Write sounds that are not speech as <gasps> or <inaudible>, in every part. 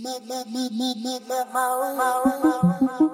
My, my, my, my, my, my, my, my, my. mo.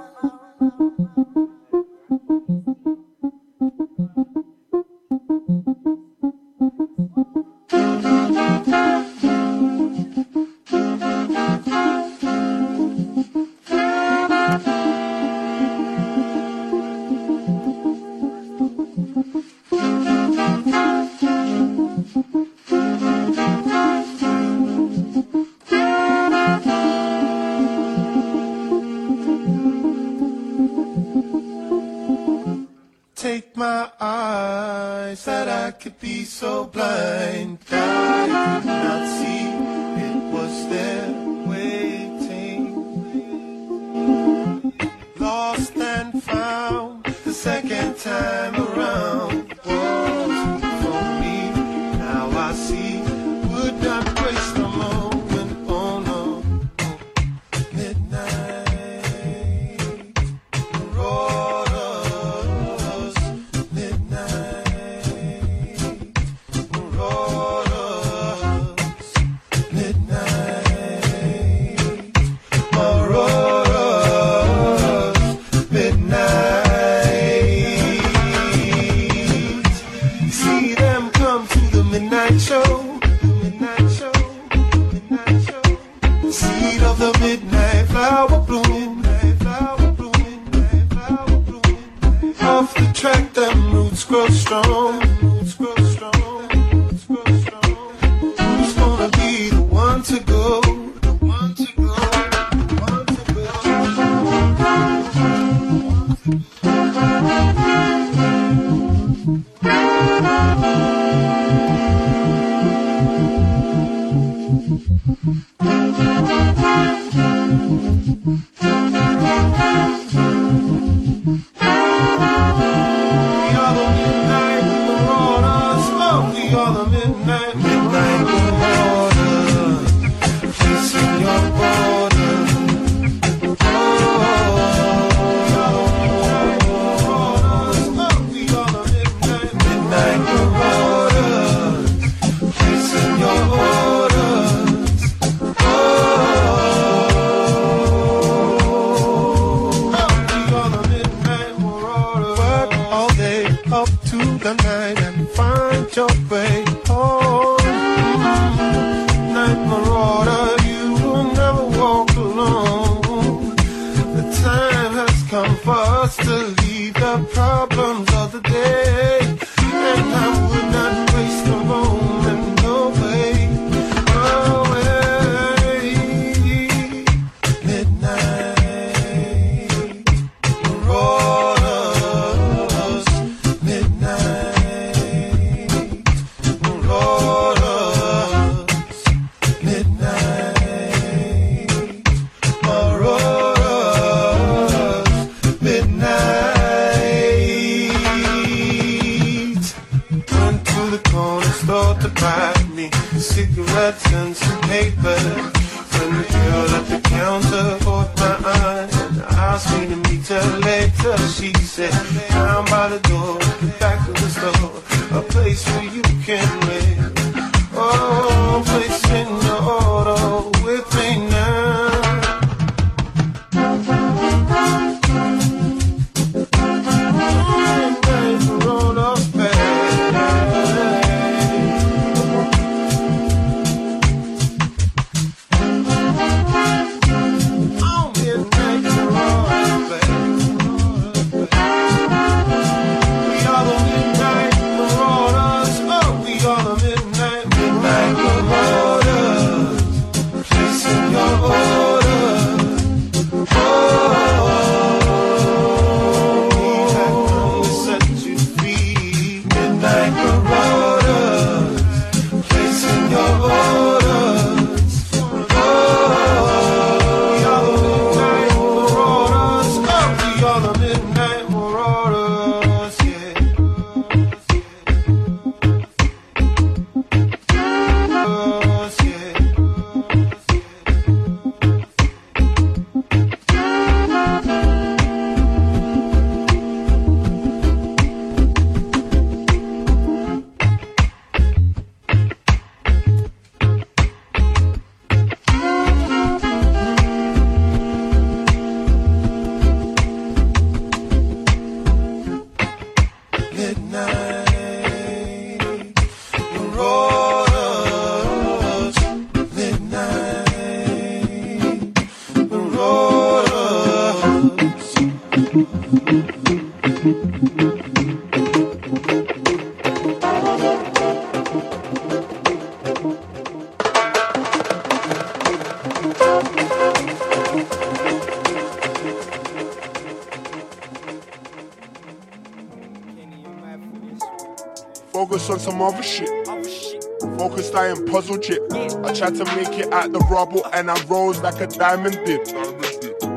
Tried to make it out the rubble and I rose like a diamond did.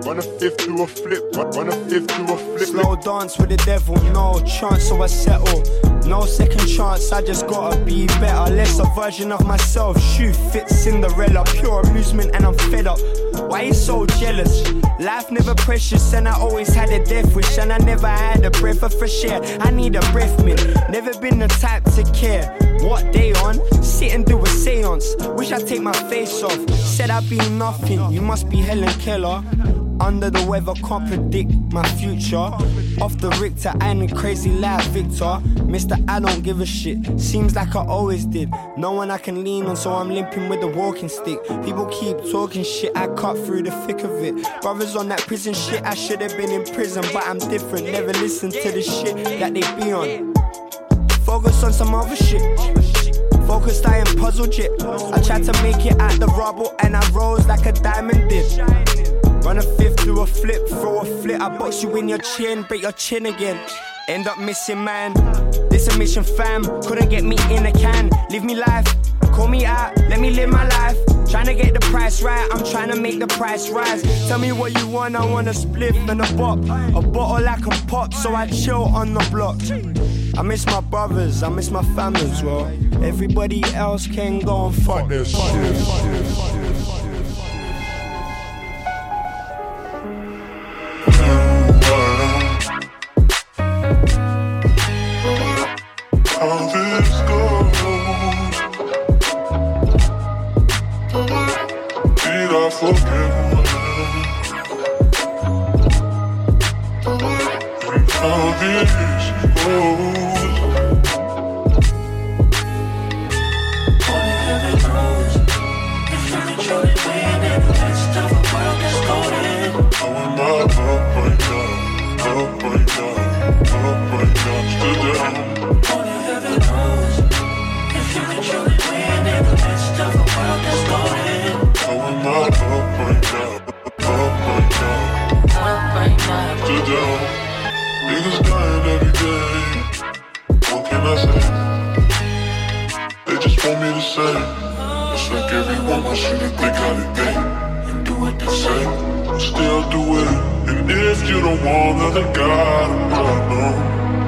Run a fifth to a flip, run a fifth to a flip. Slow dance with the devil, no chance, so I settle. No second chance, I just gotta be better. Less a version of myself. Shoe fit Cinderella, pure amusement, and I'm fed up. Why you so jealous? Life never precious, and I always had a death wish, and I never had a breath of fresh air. I need a breath mint. Never been the type to care. What day on? Sit and do a seance. Wish I'd take my face off. Said I'd be nothing. You must be Helen Keller. Under the weather, can't predict my future. Off the Richter, and a crazy life, Victor. Mister, I don't give a shit. Seems like I always did. No one I can lean on, so I'm limping with a walking stick. People keep talking shit, I cut through the thick of it. Brothers on that prison shit, I should have been in prison, but I'm different. Never listen to the shit that they be on. Focus on some other shit. Focused, I am puzzled yet. I tried to make it out the rubble and I rose like a diamond did. Run a fifth, do a flip, throw a flip. I box you in your chin, break your chin again. End up missing, man. This a mission, fam. Couldn't get me in a can. Live me life, call me out, let me live my life. Trying to get the price right, I'm trying to make the price rise. Tell me what you want, I want a spliff and a bop. A bottle I can pop, so I chill on the block. I miss my brothers, I miss my family as well. Everybody else can go and fuck this shit. And do what they say. Still do it. And if you don't want another God, not know.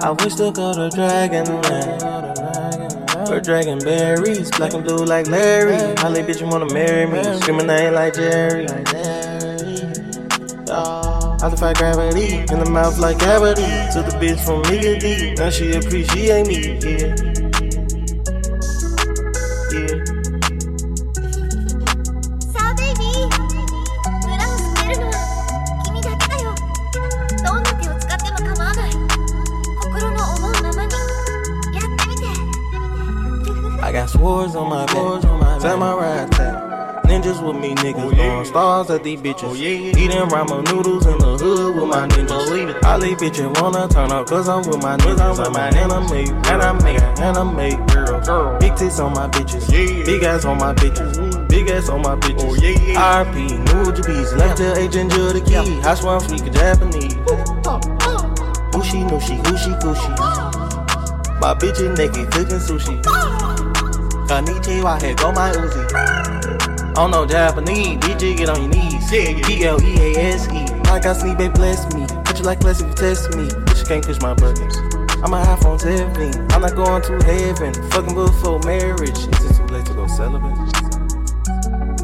I wish to go to Dragonland. For dragon berries, black and blue like Larry. Holly bitch, you wanna marry me? Screaming name like Jerry. I defy gravity in the mouth like gravity. Took the bitch from me now she appreciate me. Yeah. Swords on my back, samurai attack. Ninjas with me, niggas oh, yeah. stars at these bitches. Oh, yeah. Eating ramen noodles in the hood with my ninjas. All these bitches wanna turn up cause I'm with my niggas. I'm an anime, anime, anime girl. girl. Big tits on my bitches, yeah. big ass on my bitches. Big ass on my bitches. Oh, yeah, yeah. RP, new Japanese, left the agent the key. I swear I'm speaking Japanese. Ushi, nushi, Gucci, Gucci. My bitch is naked, cooking sushi. Konnichiwa, here go my Uzi. Oh no, Japanese, DJ, get on your knees. B-L-E-A-S-E. Like I sleep, baby, bless me. Put you like class if you test me. But you can't push my buttons. I'm an iPhone 17. I'm not going to heaven. Fucking before marriage. Is it too late to go celibate?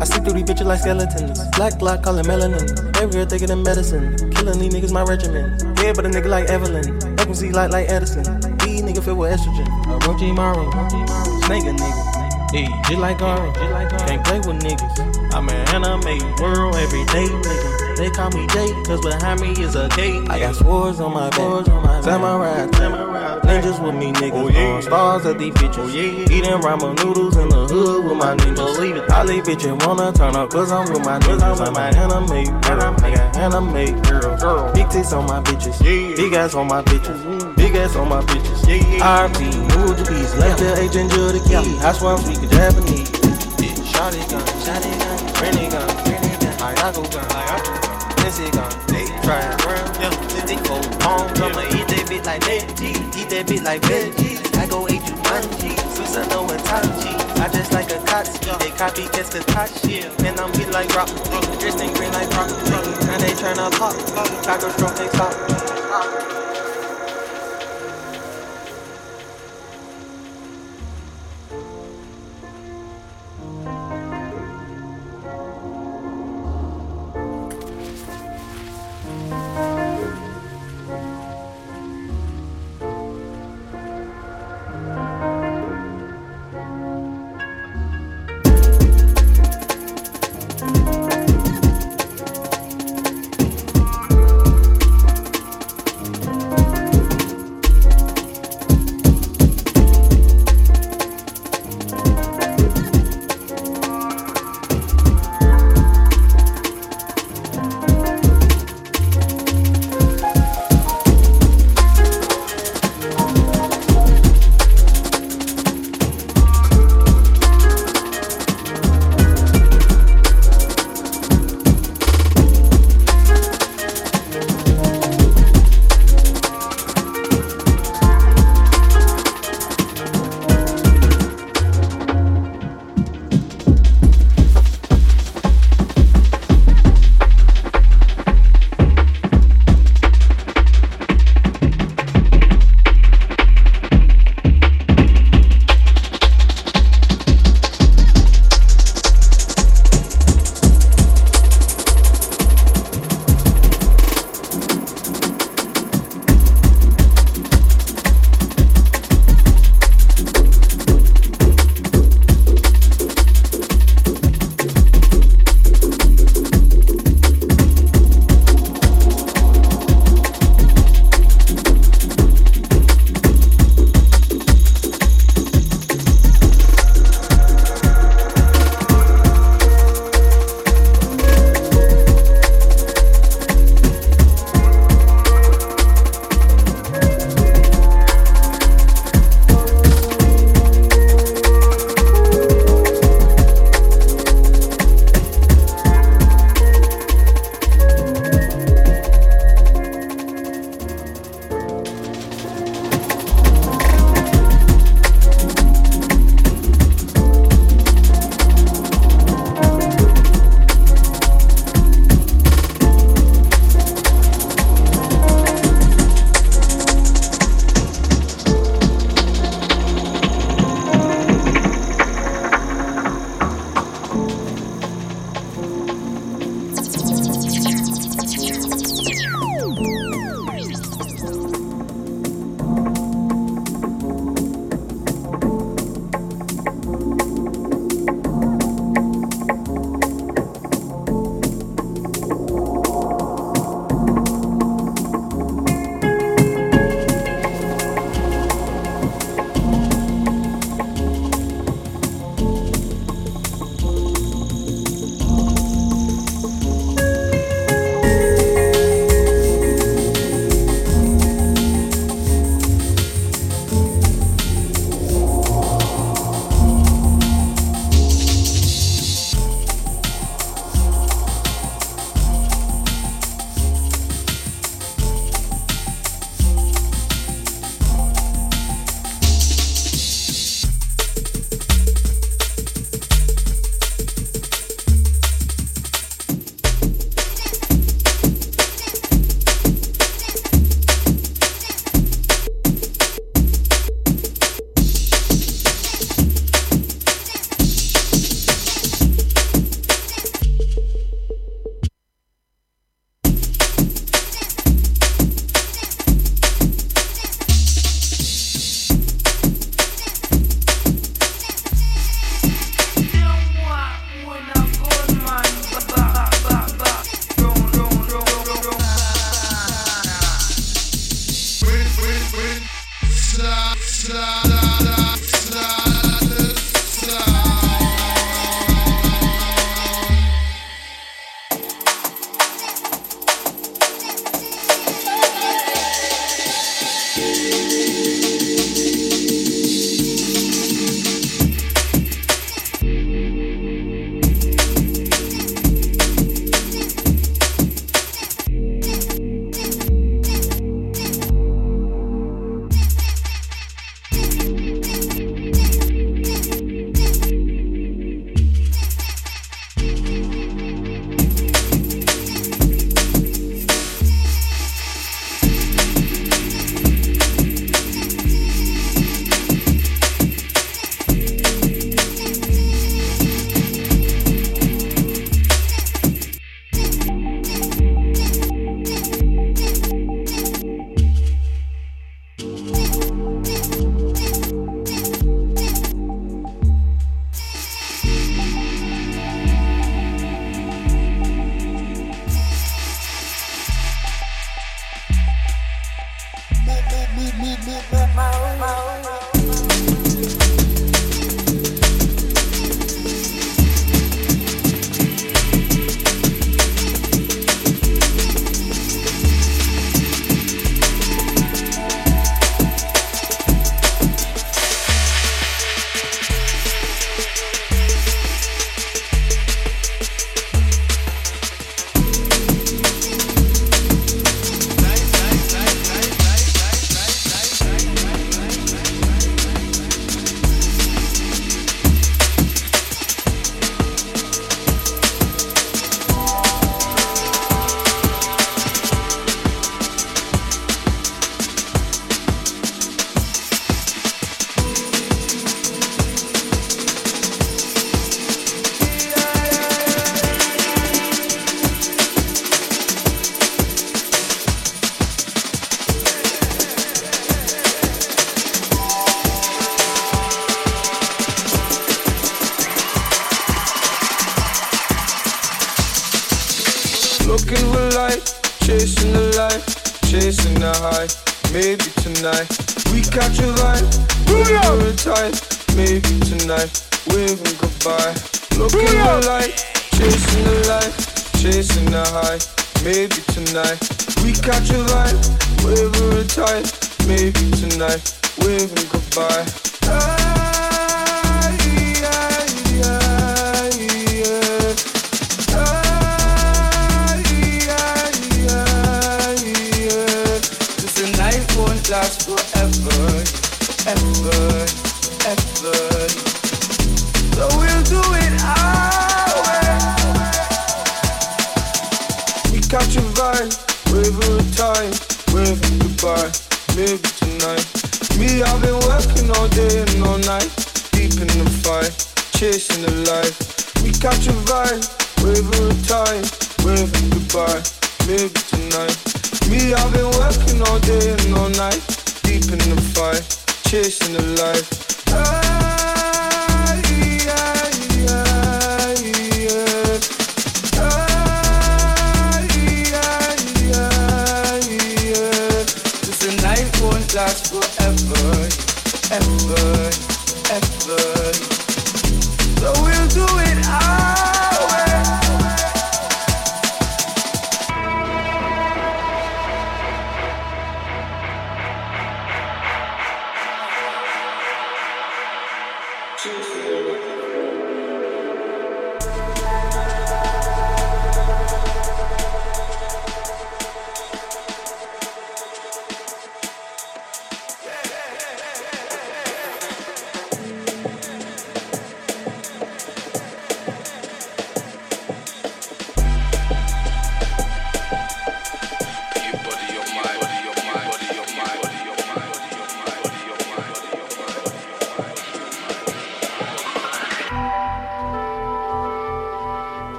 I see through these bitches like skeletons. Black block, call it melanin. Every year thinking of medicine. Killing these niggas, my regimen. Yeah, but a nigga like Evelyn. FMC like like Edison. These nigga filled with estrogen. A Roji Maru. Snake a nigga. Hey, just like Gary, can't play with niggas. I'm an anime world every day, nigga. They call me Jay, cause behind me is a gate. I got swords on my back, samurai, samurai. Ninjas with me, niggas. Oh, yeah. Uh, stars at these bitches. Oh, yeah. Eating ramen noodles in the hood with my ninjas. Believe it. All these bitches wanna turn up, cause I'm with my niggas. I'm an anime girl. I got anime girl. girl. Big tits on my bitches. Yeah. Big ass on my bitches. Mm-hmm. Big ass on my bitches. Yeah, yeah. RP, new Japanese. Left the agent the key. I swear I'm speaking Japanese. Yeah. Shotty gun, shotty gun, Rennie gun, Rennie gun, Ayago gun, Ayago gun, gun. They try and run, yeah. They four pounds, I'ma eat that bitch like that. Eat that bitch like veggies. I go eat you manji, Susanoo and Tanji. I just like a Kotski, they copy just the top shit. And I'm hit like rock, dressed in green like rock. And they tryna pop, taco stroke, they stop.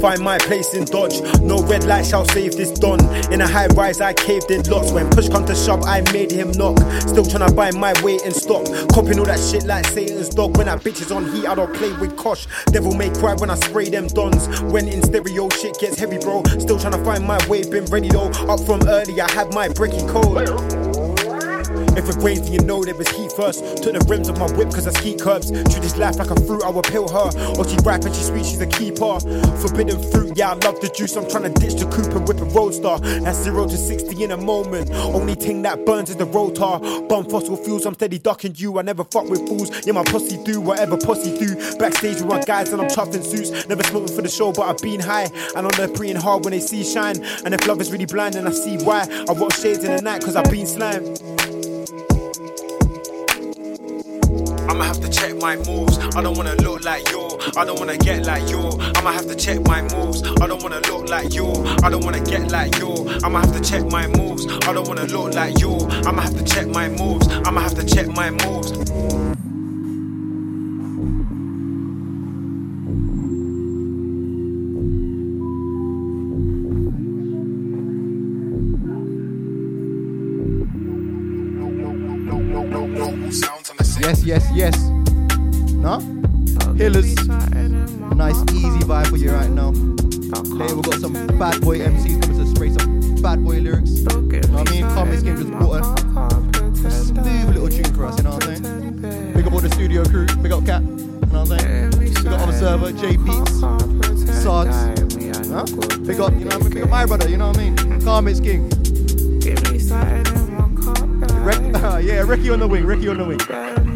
Find my place in Dodge. No red light shall save this Don. In a high rise, I caved in lots. When push come to shove, I made him knock. Still trying to buy my way in stock. Copying all that shit like Satan's dog. When that bitch is on heat, I don't play with Kosh. Devil may cry when I spray them dons. When in stereo, shit gets heavy, bro. Still trying to find my way, been ready though. Up from early, I had my breaking code. If it rains, then you know there was heat first. Took the rims of my whip cause I ski curbs. Treat this life like a fruit, I will peel her. Or she ripe and she sweet, she's a keeper. Forbidden fruit, yeah, I love the juice. I'm trying to ditch the coupe and whip a roadster. That's zero to 60 in a moment. Only thing that burns is the rotor. Bum fossil fuels, I'm steady ducking you. I never fuck with fools. Yeah, my pussy do whatever pussy do. Backstage with my guys and I'm tough in suits. Never smoking for the show, but I've been high. And on they're preying hard when they see shine. And if love is really blind, then I see why. I rock shades in the night cause I've been slimed. I'ma have to check my moves. I don't wanna look like you. I don't wanna get like you. I'ma have to check my moves. I don't wanna look like you. I don't wanna get like you. I'ma have to check my moves. I don't wanna look like you. I'ma have to check my moves. I'ma have to check my moves. Yes, yes, yes. No? Hillers. Nice, easy vibe for you right now. Later we've got some bad boy MCs coming to spray some bad boy lyrics. You know what I mean? Carmen Skin just brought a smooth little tune for us, you know what I'm saying? Big up all the studio crew, big up Cat, you know what I'm saying? Big up on the server, J Beats, Sards, huh? Big up, you know what I mean? Big up my brother, you know what I mean? Carmen's King. Rick, <laughs> yeah, Ricky on the wing, Ricky on the wing.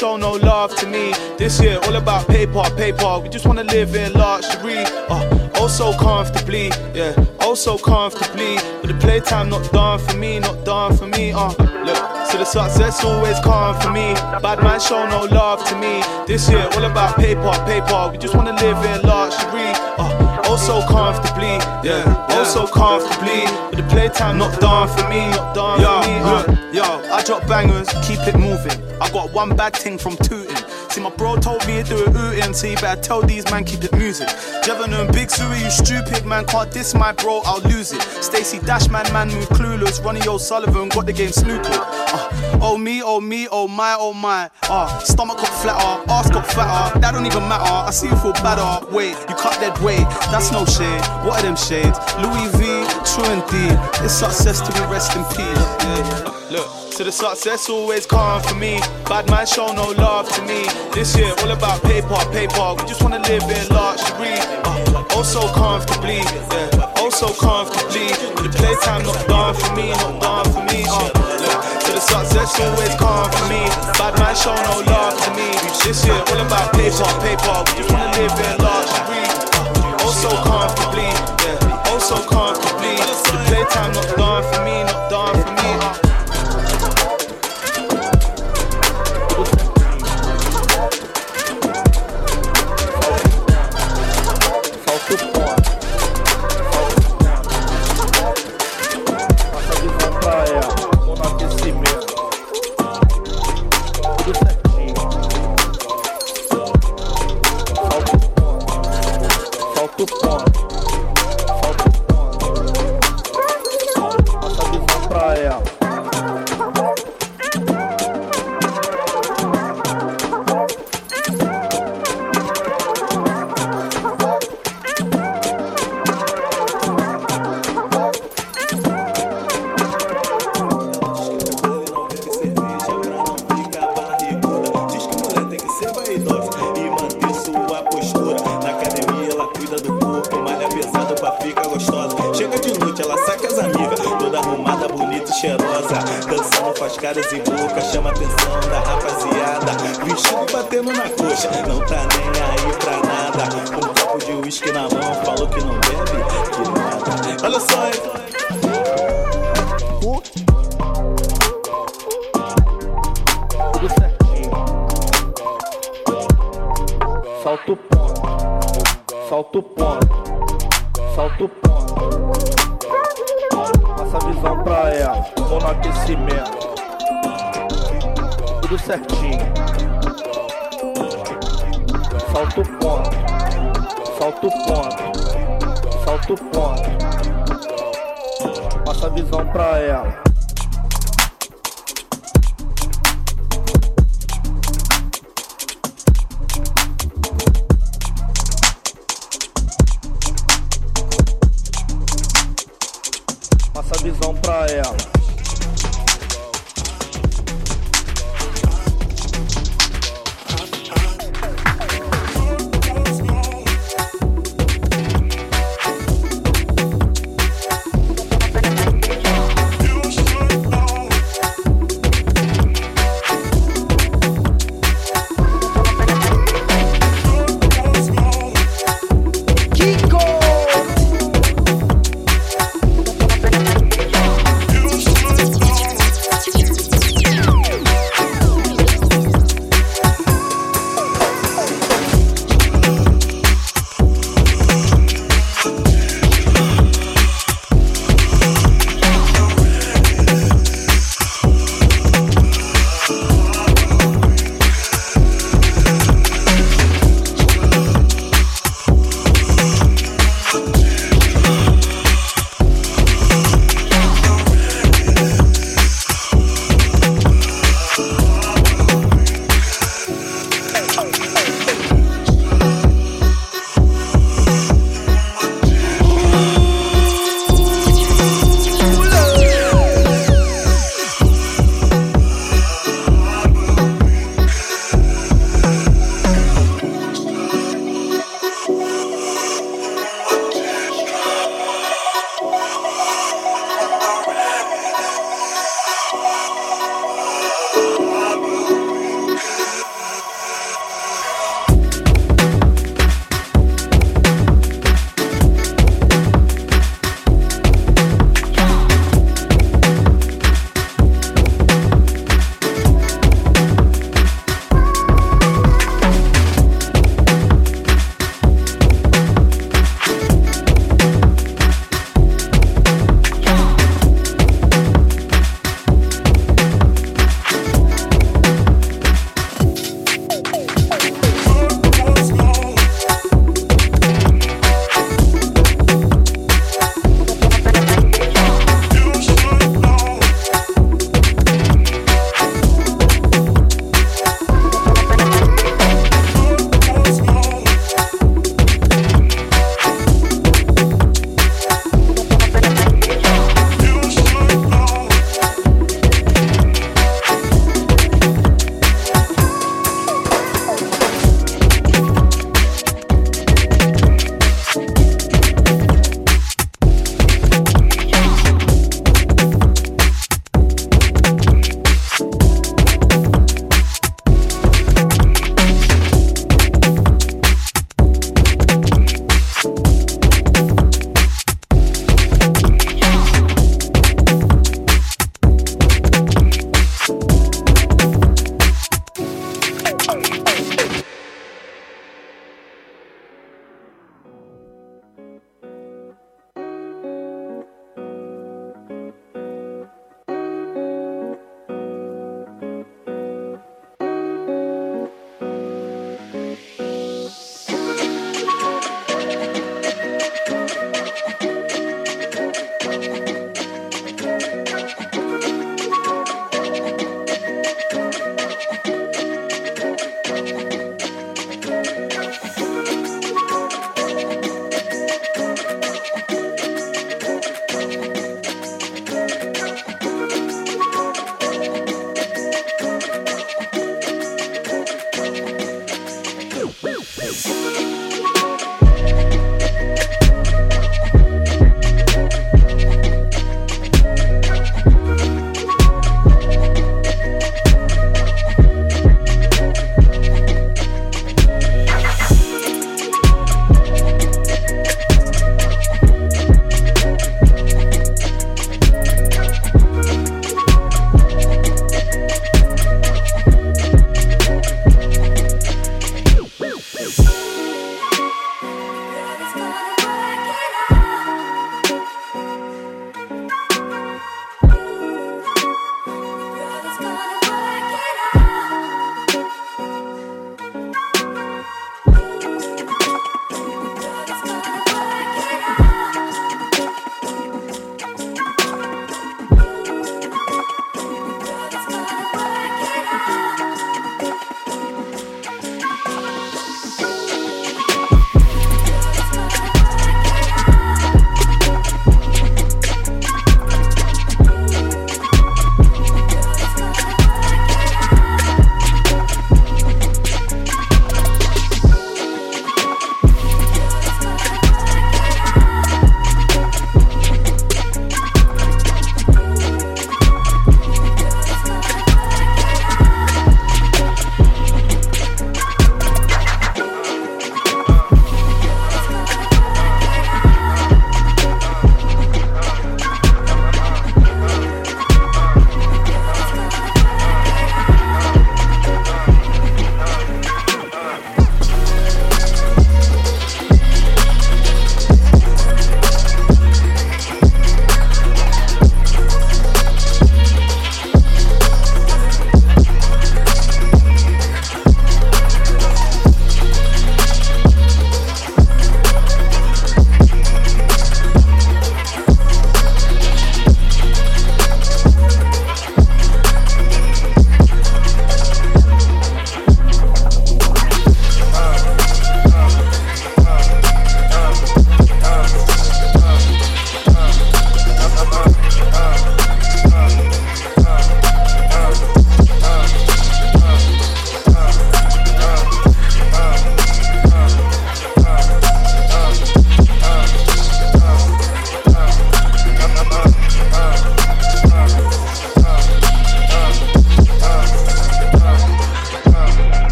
Show no love to me. This year all about paper, paper. We just wanna live in luxury. Uh, oh so comfortably, yeah, oh so comfortably. But the playtime not done for me, not done for me. Uh, look. So the success always come for me. Bad man show no love to me. This year all about paper, paper. We just wanna live in luxury. Uh, oh so comfortably, yeah, oh so comfortably. But the playtime not done for me, not done for me. Uh, Yo, I drop bangers, keep it moving. Got one bad thing from tooting. See, my bro told me to do it ootin', so you better tell these man keep it music. Jevon and Big Sui, you stupid man, can't diss my bro, I'll lose it. Stacey Dash, man, man, move clueless. Ronnie O'Sullivan got the game snooping. Uh, oh me, oh me, oh my, oh my. Uh, stomach got flatter, ass got fatter. That don't even matter. I see you feel better. Wait, you cut dead weight. That's no shade. What are them shades? Louis V, true indeed. It's success to be rest in peace. Yeah. Look. So the success always come for me. Bad man show no love to me. This year all about paper, paper. We just wanna live in luxury. Uh, oh so comfortably, yeah. Oh so comfortably. But the playtime not done for me, not done for me. Uh, look. So the success always come for me. Bad man show no love to me. This year all about paper, paper. We just wanna live in luxury. Uh, oh so comfortably, yeah. Oh so comfortably. But the playtime not done for me, not done for me.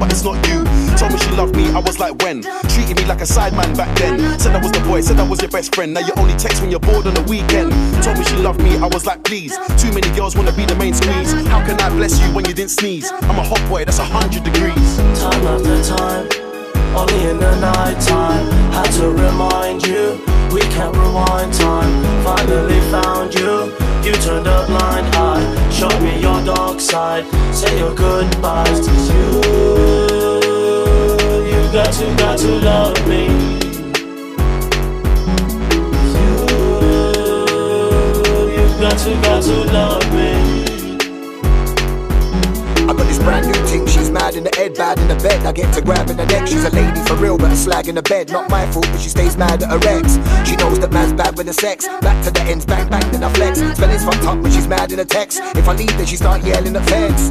But it's not you. Told me she loved me, I was like, when? Treated me like a sideman back then. Said I was the boy, said I was your best friend. Now you only text when you're bored on the weekend. Told me she loved me, I was like, please. Too many girls wanna be the main squeeze. How can I bless you when you didn't sneeze? I'm a hot boy, that's a hundred degrees. Time after time, only in the night time. Had to remind you, we can't rewind time. Finally found you. You turned a blind eye, showed me your dark side. Say your goodbyes to you. You got to, got to love me. You, you got to, got to love me. I got this brand new thing, she's mad in the head, bad in the bed. I get to grab in the neck, she's a lady for real, but a slag in the bed. Not my fault, but she stays mad at her ex. She knows that man's bad with the sex. Back to the ends, bang bang, then I flex. Spelling's fucked up, but she's mad in the text. If I leave, then she start yelling at feds.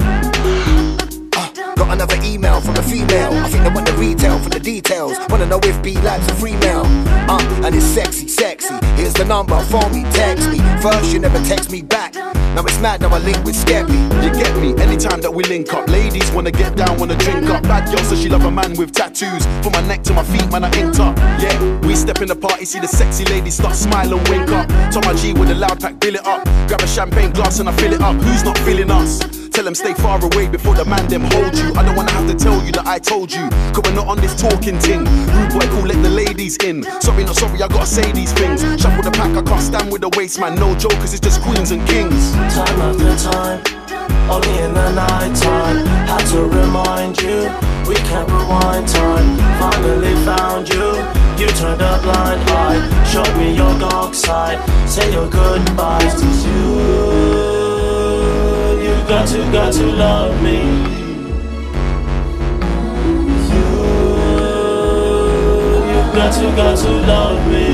Got another email from a female. I think they want the retail for the details. Wanna know if B likes a free mail. Uh, and it's sexy, sexy. Here's the number, phone me, text me. First, you never text me back. Now it's mad, now I link with Skeppy. You get me? Anytime that we link up, ladies wanna get down, wanna drink up. Bad girl says she love a man with tattoos. From my neck to my feet, man, I inked up. Yeah, we step in the party, see the sexy ladies start smiling, wink up. Tell my G with a loud pack, bill it up. Grab a champagne glass and I fill it up. Who's not feeling us? Tell them stay far away before the man them hold you. I don't wanna have to tell you that I told you. Cause we're not on this talking ting. Rude boy, cool, let the ladies in. Sorry, not sorry, I gotta say these things. Shuffle the pack, I can't stand with the waste, man. No jokers, it's just queens and kings. Time after time, only in the night time. Had to remind you, we can't rewind time. Finally found you. You turned a blind eye, showed me your dark side. Say your goodbyes to you got to, got to love me. You, you got to, got to love me.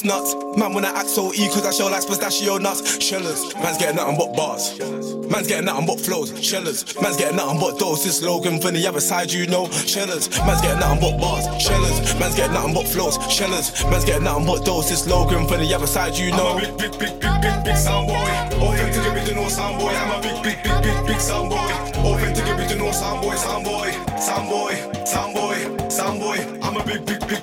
just nuts. Man, when I act so E, cause I show like pistachio nuts. Shellers, man's getting nothing but bars. Man's getting nothing but flows. Shellers, man's getting nothing but those. This slogan from the other side, you know. Shellers, man's getting nothing but bars. Shellers, man's getting nothing but flows. Shellers, man's getting nothing but those. This slogan from the other side, you know. I'm big, big, big, big, big, big sound boy. Authentic original sound boy. I'm a big, big, big, big, big sound boy. Authentic original sound boy, sound boy, sound boy, sound boy, sound boy. I'm a big, big, big.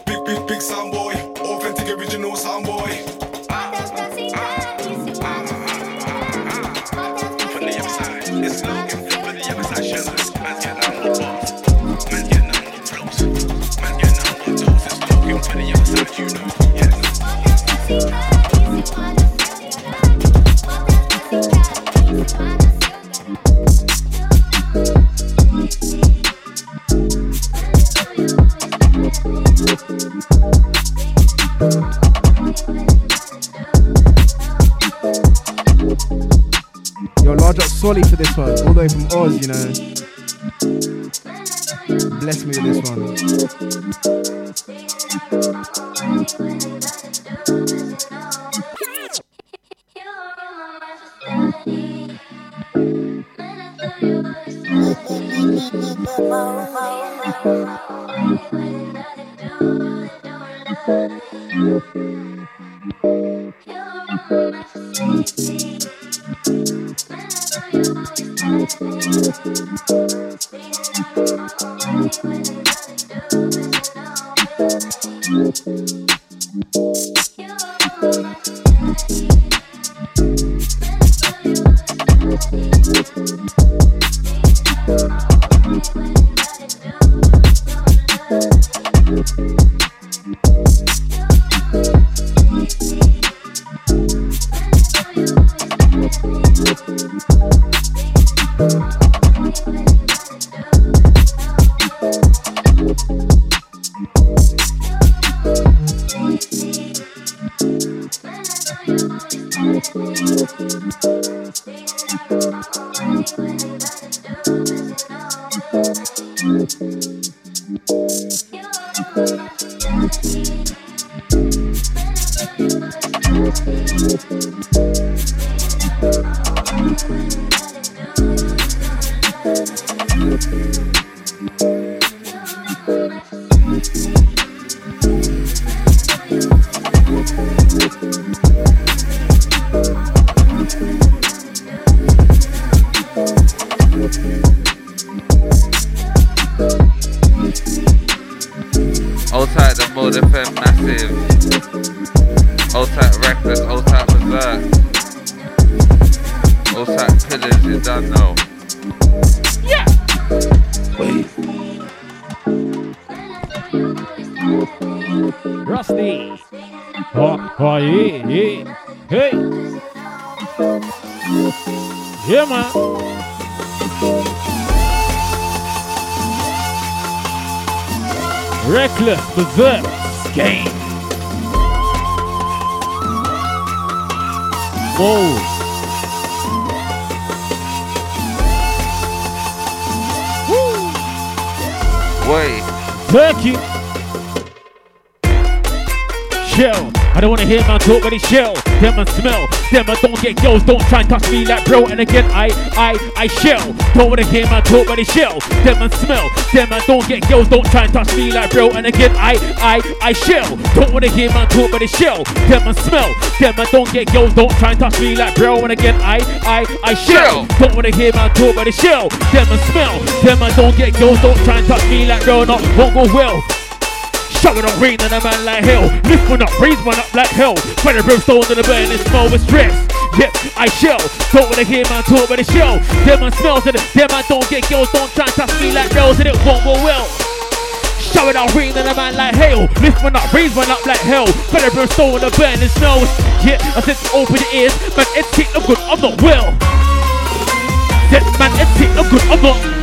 Swally for this one, all the way from Oz, you know. Bless me with this one. Talk but they shell. Them man smell. Them man don't get girls, don't try and touch me like bro. And again, I, I, I shell. Don't wanna hear man talk but they shell. Them man smell. Them man don't get girls, don't try and touch me like bro. And again, I, I, I shell. Don't wanna hear man talk but they shell. Them man smell. Them man don't get girls, don't try and touch me like bro. And again, I, I, I shell. Don't wanna hear man talk but they shell. Them man smell. Them man don't get girls, don't try and touch me like bro. Not won't go well. It on rain and a man like hell. Lift one up, raise one up like hell. When the brimstone in the burn, it's smell with stress. Yep, I shell. Don't wanna hear my talk, but it shell. Them man smells it. Them man don't get girls, don't try and touch me like girls, and it won't go well. Shove it out, rain and a man like hell. Lift one up, raise one up like hell. The brimstone in the burn, it smells. Yeah, I said open your ears, man. It's kick no good. I'm not well. Yeah, man, it's kick no good. I'm not.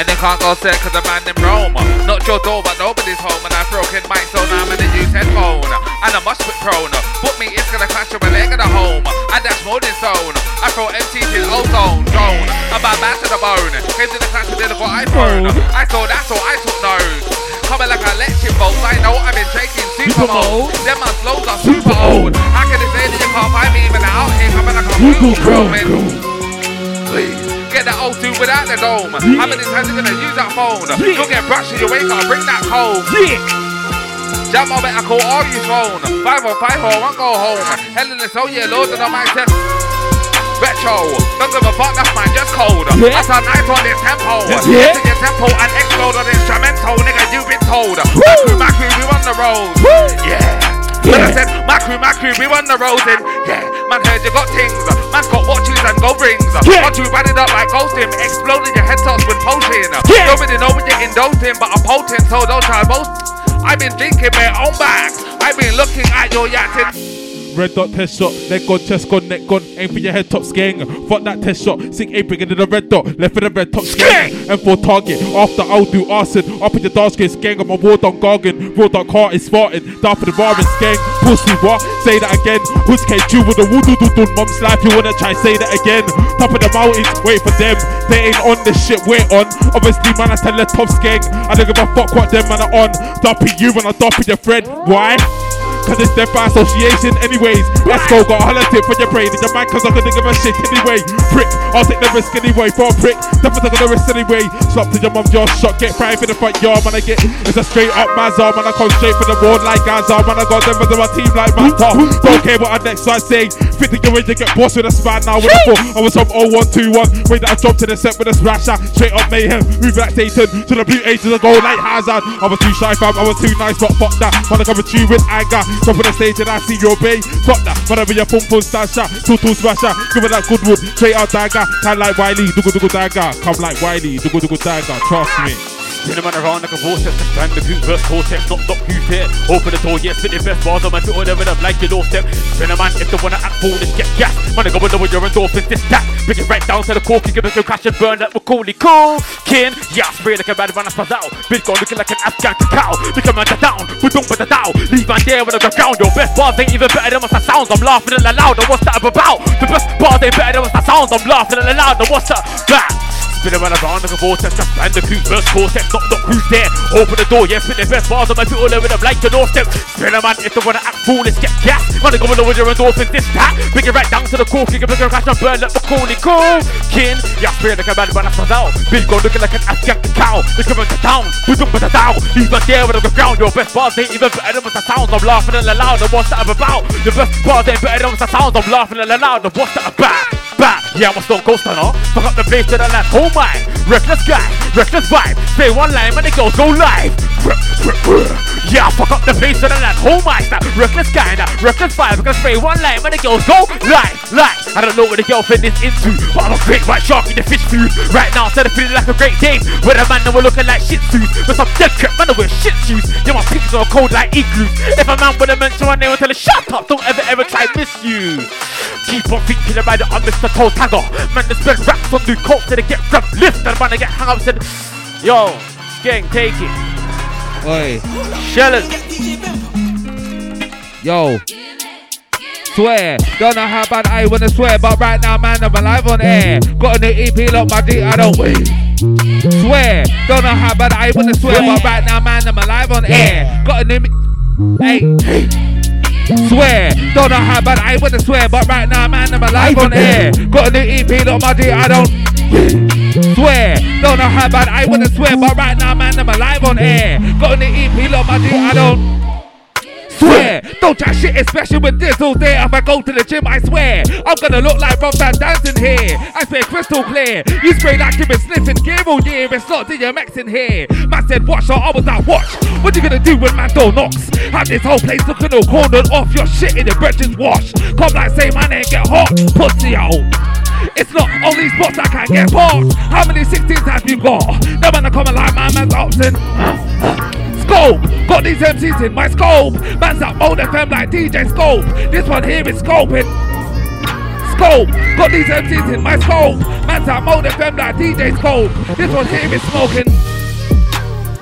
And they can't go set cause the man in Rome. Not your door, but nobody's home. And I've broken mic, so now I'm in a use headphone. And I must be prone. Put me, it's gonna clash with my leg at the home. And that's more than zone. I throw MCs in ozone, drone. I'm about back to the bone. Came to the clash with the little iPhone. I saw that, so I took notes. Coming like a electric bolts, I know I've been taking super mode. Then my flows are super old. How can they say that you can't find me even out here? Coming like a Google Chrome. Get that O2 without the dome. How many times you gonna use that phone? You'll get brushed in your wake up, bring that cold. Jump on better call all you phone. Five or five or one go home. Hell in the soul, yeah, loads of the mic test. Retro, don't give a fuck, that's mine, just cold. Yeah. That's how nice on this tempo. Yeah. Get to your tempo and explode on instrumental, nigga, you've been told. My crew, my crew, we on the road. Yeah. When I said, my crew, my crew, we on the road and yeah, man heard you got things, uh. man's got watches and gold rings. Uh. Yeah. Got you batted up like ghosting, exploding your head tops with potion. Uh. Yeah. Nobody know what you're indulging, but I'm potent, so don't try boast. I've been drinking my own back. I've been looking at your yachting. Red dot test shot, leg gone, chest gone, neck gone, aim for your head top gang. Fuck that test shot, sink apron into the red dot, left for the red top gang. And for target, after I'll do arson, up in the dark skin gang, I'm a war dog gargan, raw dog car is farting, down for the bar and gang. Pussy what? Say that again. Who's K2 with the woo doo doo doo mum's life? You wanna try say that again? Top of the mountains, wait for them. They ain't on the shit we're on. Obviously, man, I tell the top gang. I don't give a fuck what them man are on. Dumping you when I dumping your friend. Why? Cause it's death by association anyways. Let's go, got a holler tip for your brain In your mind cause I'm gonna give a shit anyway. Prick, I'll take the risk anyway For a prick, definitely take the risk anyway. Slap to your mum, your shot, get fried for the front yard Man I get, it's a straight up Mazar Man I come straight for the board like Gaza Man I got them as my team like Manta Don't care what I next I say Fit your way to get boss with a span now When I thought I was from 0121 Way that I jumped to the set with a smasher Straight up mayhem, move like Satan To the blue ages I go like Hazard. I was too shy fam, I was too nice but fuck that Man I come at you with anger Jump on the stage and I see your bay. Fuck that, whatever your pum pum stasher Two two smasher, give it that good wood. Straight out dagger, kind like Wiley. Duggle duggle dagger, come like Wiley. Duggle duggle dagger, trust me Man around like a vortex, to stand the boot verse cortex, not stop who's there. Open the door, yeah, spit the best bars on my foot, whatever up like your doorstep. Man, if they wanna act foolish, get gas. I go with your endorphins, this that. Bring it right down to the core, give it a crash and burn like Macaulay cool. Kin, yeah, spray like a bad man, I spaz out. Big gun looking like an Afghan cacao. Make a man down, but don't put the down. Leave man there with the ground. Your best bars ain't even better than what that sounds. I'm laughing and loud, and what's that about? The best bars ain't better than what that sounds. I'm laughing and loud, and what's? That. Spin around around like a vortex, just stand the boot verse cortex, not not who's there. Open the door, yeah, spit the best bars on my foot all over them like your doorstep. Spin a man, if they wanna act foolish, get gas. They go with your endorphins, this that. Bring it right down to the core, kick it, bring it crash and burn like Macaulay cool. Kin, yeah, spray like a man, that's out. Big gun looking like an Afghan cow. They come into town, we don't put it down. Leave us there with the ground, your best bars ain't even better than that sounds. I'm laughing and loud, and what's that about? Your best bars ain't better than that sounds. I'm laughing and loud, and what's that about? Bat, yeah, I'm a stone cold stunner. Fuck up the place to the left, oh my. Reckless guy, reckless vibe. Say one line, and the girls go live. Yeah, fuck up the face to the left, oh my. That reckless guy, that reckless vibe. Because spray one line, and the girls go live, live. I don't know what the girlfriend is into, but I'm a great white shark in the fish food. Right now, instead of feeling like a great dame, with a man that we're looking like shit suits. With some dead crap, man, wear shit shoes. Yeah, my pictures are cold like igloos. If a man would have mentioned my name, I'll tell her, shut up, don't ever, ever try miss you. Keep on thinking about it, I'm Mr. Toe Tagger. Man, spell raps on new coke till they get rap lift. And man, I get hung up said, Yo, gang, take it. Oi. Shellers. Yo. Swear, don't know how bad I wanna swear, but right now, man, I'm alive on air. Got a new EP, lock my D, I don't wait. Swear, don't know how bad I wanna swear, but right now, man, I'm alive on air. Got a new. Hey, swear, don't know how bad I wanna <laughs> swear, but right now, man, I'm alive on air. Got a new EP on my D, I don't swear. Don't know how bad I wanna swear, but right now, man, I'm alive on air. Got a new EP on my D, I don't swear. Don't try shit, especially with this all day. If I go to the gym, I swear. I'm gonna look like Rob Van Dancing here. I swear crystal clear. You spray like you've been sniffing gear all year. It's not DMX in here. Man said, watch, so I was like, watch. What you gonna do when my don't knocks? Have this whole place looking all cornered off. Your shit in the bridges wash. Come like say my name get hot. Pussy out. It's not only spots I can get past. How many 16s have you got? No man are coming like my man's Upton. Scope, got these MCs in my scope. Man's at Mode FM like DJ Scope. This one here is scoping. Scope, got these MCs in my scope. Man's at Mode FM like DJ Scope. This one here is smoking.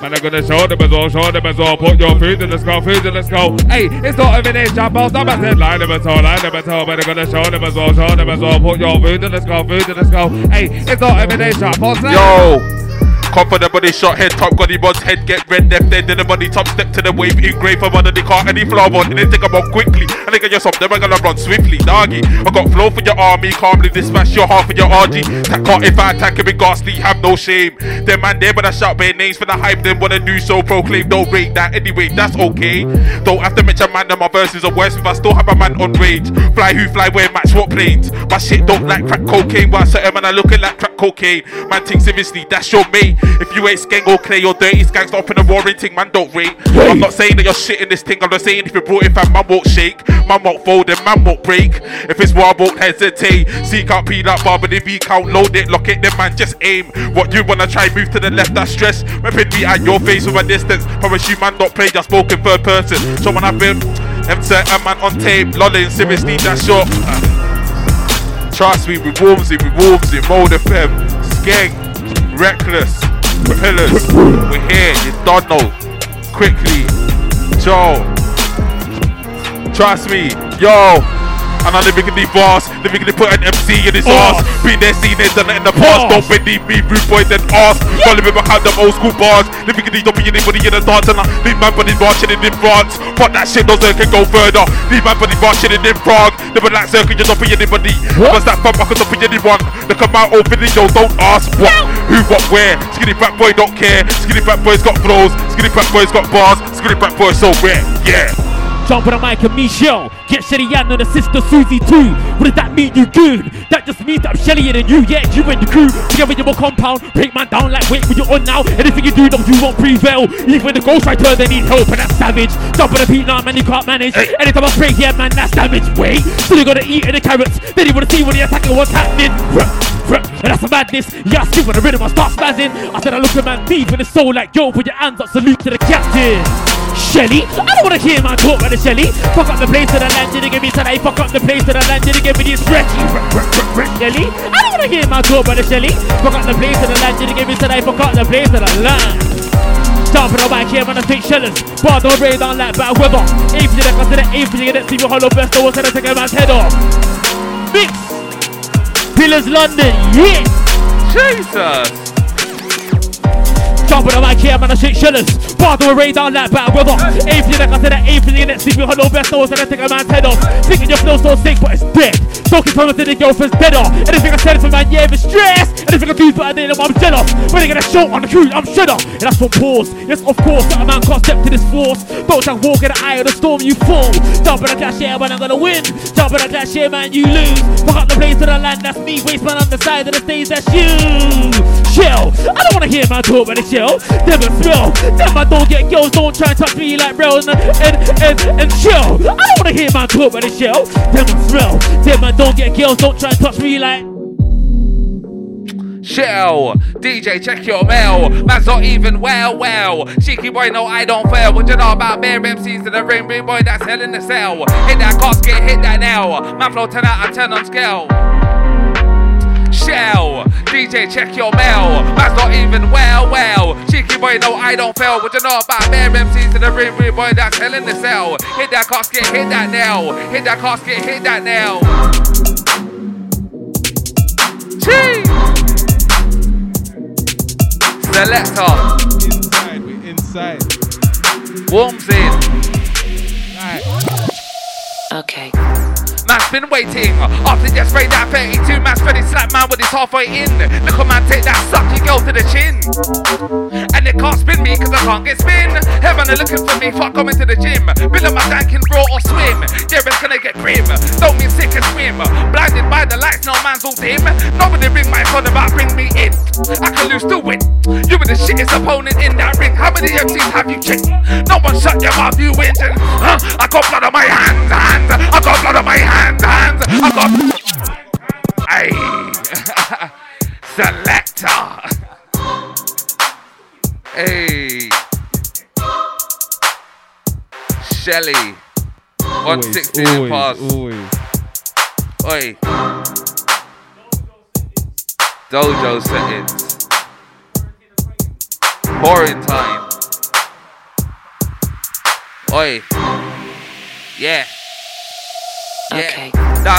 Man, I'm gonna show them as well, show them as well. Put your food in the skull, food in the skull. Hey, it's not even a jump out. Stop, I said, line them as well, line them as well. Man, I'm gonna show them as well, show them as well. Put your food in the skull, food in the skull. Hey, it's not even a jump out. Yo! Come for the body shot, head top, got buds, head get red, left dead, then the body top, step to the wave, engrave from under the car, and the flow on, and then take them on quickly, and they get your something, I'm gonna run swiftly, doggy. I got flow for your army, calmly dispatch your half for your RG. That can't if I attack it, be ghastly, have no shame. Them man there, but I shout bare names for the hype, then wanna do so, proclaim, don't rate that anyway, that's okay. Don't have to mention man, that my verses are worse if I still have a man on rage. Fly who fly where, match what planes. My shit don't like crack cocaine, but certain man, I looking like crack cocaine. Man, think seriously, that's your mate. If you ain't skeng or clay or dirty skanks up in a roaring thing, man, don't rate. I'm not saying that you're shitting this thing, I'm just saying if you brought it, fam, man won't shake, man won't fold, and man won't break. If it's war, won't hesitate. Seek out peanut bar, but if you count, load it, lock it, then man, just aim. What you wanna try, move to the left, that's stress. Repping me at your face from a distance. Promise you, man, don't play, just spoken third person. So when I've been, them man on tape, lolling, seriously, that's your. Trust me, with Wolvesy, with Wolvesy, Mode FM, Skeng, Reckless, Pillars, we're here, you don't know. Quickly, Joe. Trust me, yo. And I'm living in the boss, living in the put an MC in his ass. Oh. Been there, seen it, done it in the past. Oh. Don't believe me, rude boy, then ask. Can't live behind them old school bars. Living in the don't be anybody in the dance. And I leave man body marching in France. But that shit doesn't can go further. Leave man body marching in Prague. Never like circle, you don't be anybody. What's that fun? I could not be anyone. They come out open video, don't ask what, who, what, where. Skinny fat boy don't care. Skinny fat boy's got flows. Skinny fat boy's got bars. Skinny fat boy's so rare, yeah. Jump on the mic and Michelle. Get Shelly Ann and the sister Susie too. What does that mean, you good? That just means that I'm Shelly and you, yeah, you and the crew. Together in your compound, break man down like wait, what you on now? Anything you do, no, you won't prevail. Even the ghost writer, they need help, and that's savage. Jump on the beat now, man, you can't manage. Anytime I break, yeah, man, that's damage. Wait, so you gotta eat the carrots. Then you wanna see when the attacking what's happening. And that's a madness. Yeah, I see when the rhythm I start spazzing. I said I look at man deep in the soul like yo, put your hands up, salute to the captain. Shelly, I don't wanna hear man talk about Shelly. Fuck up the place to the land, didn't give me today. Fuck up the place to the land, didn't give me this Reggie. Shelly, I don't wanna hear talk about the Shelly. Fuck up the place to the land, didn't give me today. Fuck up the place to the land. Jumping on back here, man, I take shellers. Bar don't raid on like bad weather. For the neck, I said aim for the. See me hollow best, I was gonna take a man's head off. Mix. Pillars London, yeah. Jesus. Jumping on back here, man, I shake shellers. Bar don't raid on like bad for the neck, I said that aim for the. See me hollow best, I was gonna take a man's head off. Thinking your flow so sick, but it's dead. Talking from the girlfriend's better. Anything I said for man, yeah, it's stress. Anything I do, but I did, I'm jealous. When they get a show on the crew, I'm shudder. And that's on pause. Yes, of course, that a man can't step to this force. Don't try walk in the eye of the storm, you fall. Jump in the clash, yeah, man, I'm gonna win. Jump in the clash, yeah, man, you lose. Fuck up the place to the land, that's me. Waste man on the side of the stage, that's you. Chill. I don't wanna hear my talk about the and smell. Them man don't get girls, don't try and touch me like bro. And, and, and, and chill. I don't wanna hear my talk about the shell. Them and smell. Them man don't get girls, don't try and touch me like. Shell, DJ, check your mail. Man's not even well, well. Cheeky boy, no, I don't fail. What you know about bare MCs in the ring? Big boy, that's hell in the cell. Hit that casket, hit that nail. Man flow 10 out of 10 on scale. Shell, DJ, check your mail. Man's not even well, well. Cheeky boy, no, I don't fail. What you know about bare MCs in the ring? Big boy, that's hell in the cell. Hit that casket, hit that nail. Hit that casket, hit that nail. Chee! Selector. Inside, we inside. Warms in. Okay. Man's been waiting after just sprayed that 32. Man's ready slap man when he's halfway in. Look at man take that sucky girl to the chin. And they can't spin me cause I can't get spin. Heaven are looking for me, fuck coming to the gym. Bill of my tank can roll or swim. Yeah, it's gonna get grim. Don't mean sick and swim. Blinded by the lights, no man's all dim. Nobody bring my son about, bring me in. I can lose to win. You were the shittest opponent in that ring. How many MCs have you kicked? No one shut your mouth, you win. Huh? I got blood on my hands, hands. I got blood on my hands, hands. I got. Hey, <laughs> selector. Hey, Shelly. 160 always, pass. always. Oi. Dojo settings. Pouring time. Oi. Yeah. Yeah.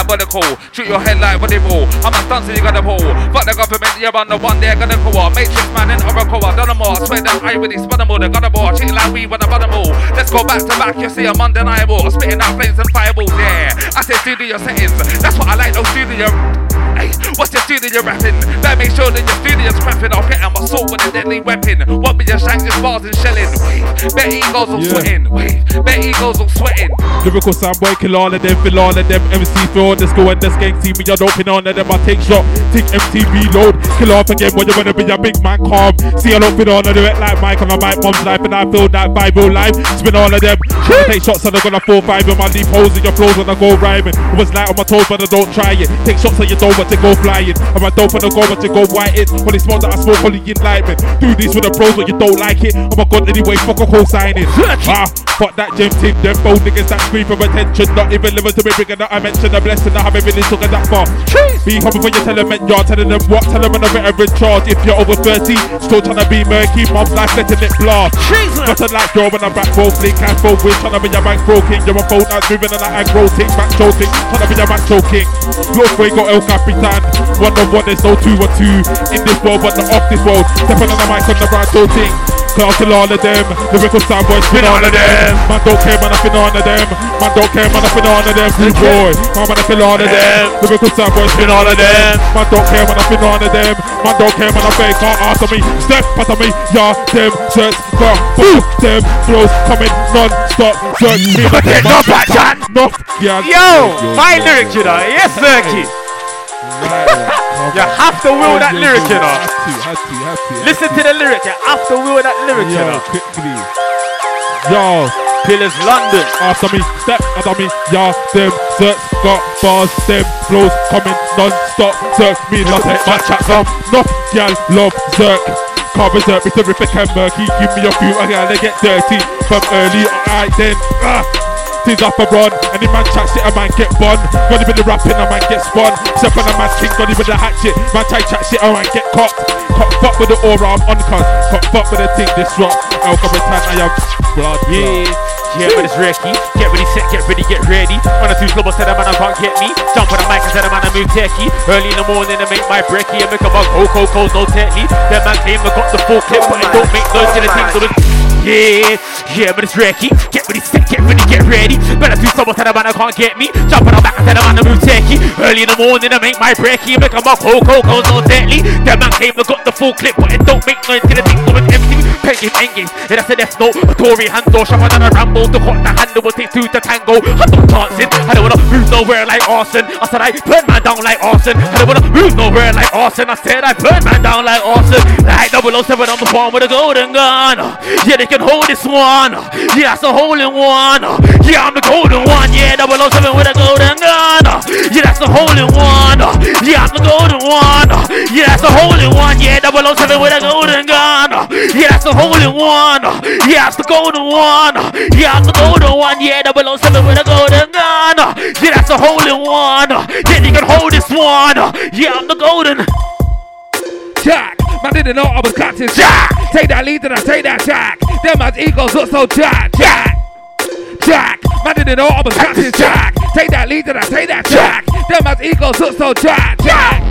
Gonna call. Shoot your head like volleyball. I'm a stunts and you gotta pull. Fuck the government, yeah, I'm the one they're gonna call. Matrix man and Oracle, I done them all. I swear that I really spun them all. They got them all. Cheating like we wanna bun them all. Let's go back to back, you see, I'm undeniable. Spitting out flames and fireballs, yeah. I said studio settings. That's what I like, those studio. Hey, what's your studio rapping? Better make sure that your studio's crapping. I'll get on my sword with a deadly weapon. What me just shank just bars and shelling. Wait, bet egos all Yeah. sweating. Wait, bet egos all sweating. Lyrical soundboy, kill all of them, fill all of them. MC for the school and the skank team, me, I don't pin on of them. I take shot, take MTV load, kill off again when you wanna be a big man calm. See, I don't fit on of them like Mike on my mom's life, and I feel that vibe real life. Spin all of them, take shots and I'm gonna four five in my deep holes in your flows when I go rhyming. It was light on my toes, but I don't try it. Take shots and you don't want to go flying. I'm a dope and I go, but you go white it. Holy smoke that I smoke, holy enlightenment. Do this with the pros, but you don't like it. I'm a god anyway, fuck a whole signing. Ah, fuck that gem team, them both niggas that scream for attention. Not even living to me bigger that I mentioned. A blessing, I haven't really took that far. Be coming for your telement yard, telling them what, tell them I'm a veteran charge. If you're over 30, still trying to be murky, mom's life letting it blast. Nothing like yo when I'm back roll, flick, cash flow, with, trying to be your bank broken. You're a phone that's moving and I aggro ting, back choking, trying to be your macho king. Your fuego El Capitan, one of one, there's no two or two. In this world, but not off this world. Stepping on the mic on the right ting. Class kill all of them, lyrical sound boys spin all of them. Man don't care, man I fin on of them. Man don't care, man I fin on of them. Rude boy, man man I fill all of them. Lyrical sound boys spin all of them. Man don't care, man I fin on of them. Man don't care, man I fake can't answer me. Step after me, yeah, them shirts got boom, them flows coming non-stop. Jerk me, But there's no back. Enough, yeah. Yo, my lyric, you know. Yes, Cirky. You have to will that lyric, you know. To, to, to. Listen to the lyric. You have to will that lyric, you Yo, know. quickly. Yo, Pillars London. After me, step after me, yeah, them search got bars, them flows coming non-stop. Search me, not take my chat some. Enough, gal, love, zerk. Can't berserk, be terrific and murky. Give me a few, I gotta get dirty. From early, alright then. Ah. Things up a run, any man chat shit, a man get bun. Got even the rapping, a man get spun. Step on a man's king, got even the hatchet. Man try chat shit, a man get caught. Caught fuck with the aura, I'm uncon. Caught fuck with the thing, this rock. Capitan, I am blood. Yeah, yeah, but it's Ricky. Get ready, set, get ready, get ready. One or two slobber said a man, I can't get me. Jump on the mic and said a man, I move techie. Early in the morning, I make my brekkie. I make a bug, oh, cold, cold, no technique. That man came and got the full clip, but it don't make noise to the it's. Yeah, yeah, but it's Ricky. Get ready, set, get ready, get ready. Better do someone said a man, I can't get me. Jump on the back and said a man, I move techie. Early in the morning, I make my brekkie. I make a bug, oh, cold, cold, no technique. That man came and got the full clip, but it don't make noise to the thing, so it's empty. End game. And that's a death note. A Tory handle, than a ramble. The hot the handle will take two to tango. I'm not dancing. I don't wanna move nowhere like arson. I said I burn man down like arson. I don't wanna move nowhere like arson. I said I burn man down like arson. Like 007 on the farm with a golden gun. Yeah, they can hold this one. Yeah, that's hole in one. Yeah, I'm the golden one. Yeah, 007 with a golden gun. Yeah, that's the hole in one. Yeah, I'm the golden one. Yeah, that's the hole in one. Yeah, 007 with a golden gun. Yeah, that's the hole in one. Yeah, that's the golden one. Yeah, I'm the golden one. Yeah, 007 with a golden gun. Yeah, that's the hole in one. Yeah, you can hold this one. Yeah, I'm the golden. Jack, man didn't know I was catching Jack. Take that lead and I take that Jack. Them man's egos look so Jack. Jack. Jack, man didn't know I was catching Jack. Take that lead and I take that Jack. Them man's egos look so Jack. Jack.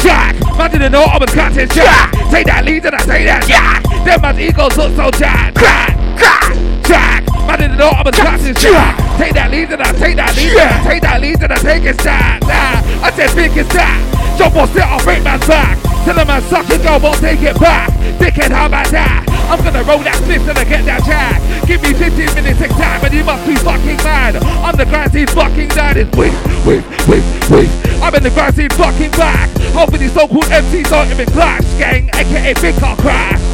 Jack, man didn't know I was catching Jack. Take that lead and I take that Jack. Them man's egos look so Jack. Jack. Jack. Jack, Man in the door, I'm a shot. Take that lead and I take that lead and I take that lead and I take it shot. Nah, I said big is that. Jump on set, I'll break man's back. Tell a man suck it, go, won't take it back. Dickhead, how about that? I'm gonna roll that fist and I get that jack. Give me 15 minutes of time and you must be fucking mad. I'm the grind scene fucking dad. It's wait, wait, wait, wait. I'm in the grind scene fucking back. Hoping these so-called MCs don't even clash, gang, aka big car crash.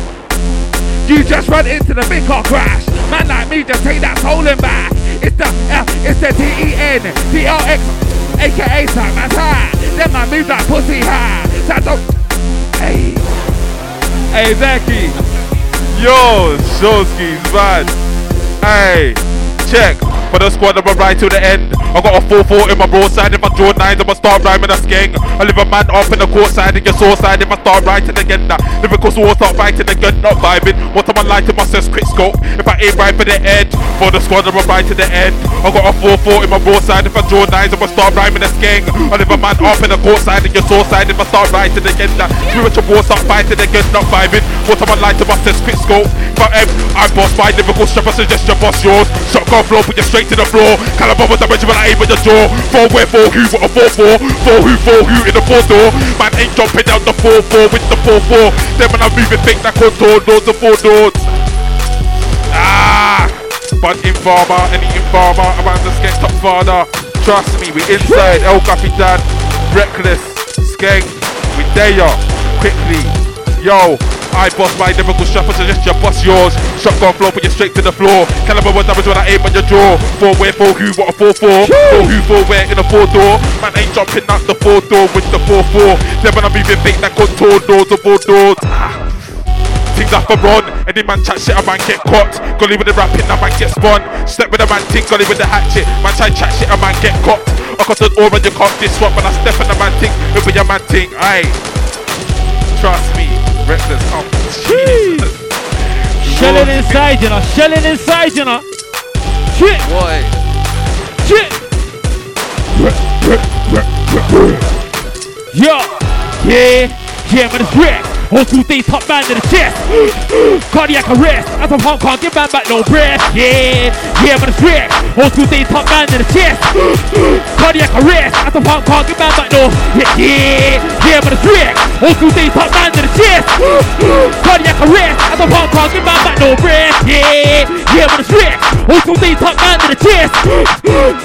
You just run into the big car crash. Man like me just take that stolen back. It's the uh, it's the T-E-N, D-R-X, aka Simon High. Then my move like pussy high. That's a hey. Hey, Becky. Yo, Showski's bad. Hey, check. For the squad, I'ma to the end. I got a 4-4 in my broadside. If I draw nines, I'ma start rhyming a skeng. I live a man up in the court side and your sore side. If I start writing again, now lyrical war start fighting again, not vibing. What am I lighting my says quick scope? If I aim right for the edge, for the squad, I'ma ride to the end. I got a 4-4 in my broadside. If I draw nines, I'ma start rhyming a skeng. I live a man up in the court side and your sore side. If I start writing again, now spiritual war start fighting again, not vibing. What am I lighting my says quick scope? If I aim, I boss my lyrical strap, I suggest you boss yours. Shotgun flow, put you straight to the floor. Caliber with damage when I aim at the jaw. Four where four who with a four four. Four who four who in the four door. Man ain't jumping out the four four with the four four. Then when I'm moving think that contour doors the four doors. Ah, but informer, any informer, I'm on the skeng top father. Trust me, we inside. El Dad, reckless, skeng, we there quickly. Yo, I boss my lyrical strap, I suggest you boss yours. Shotgun flow, put you straight to the floor. Caliber what damage when I aim on your jaw. Four where, four who, what a four four. Four who, four where in a four door. Man ain't jumping out the four door with the four four. Then when I'm moving big, that contour doors, the four doors. Ah. Things up a run, any man chat shit, a man get caught. Gully with the rapping, a man get spun. Step with a man ting, gully with the hatchet. Man try chat shit, a man get caught. I got an aura, you can't disrupt. When I step in a man ting, it'll be a man ting. Aye, trust reckless. Oh. Shelling inside, you know. Shelling inside, you know. Shit. Boy. Shit. Yo. Yeah. Yeah, man, it's wreck. All two things top man to the chest. Cardiac arrest. As of Hong Kong, give man back no breath. Yeah. Yeah, man, it's wreck. All two things top man to the chest. Cardiac arrest. As of Hong Kong, give man back no. Yeah. Yeah, yeah man, it's wreck. All two things top man to the chest. Cardiac arrest. As of Hong Kong, give man back no breath. Yeah. Yeah, man, it's wreck. All two things top man to the chest.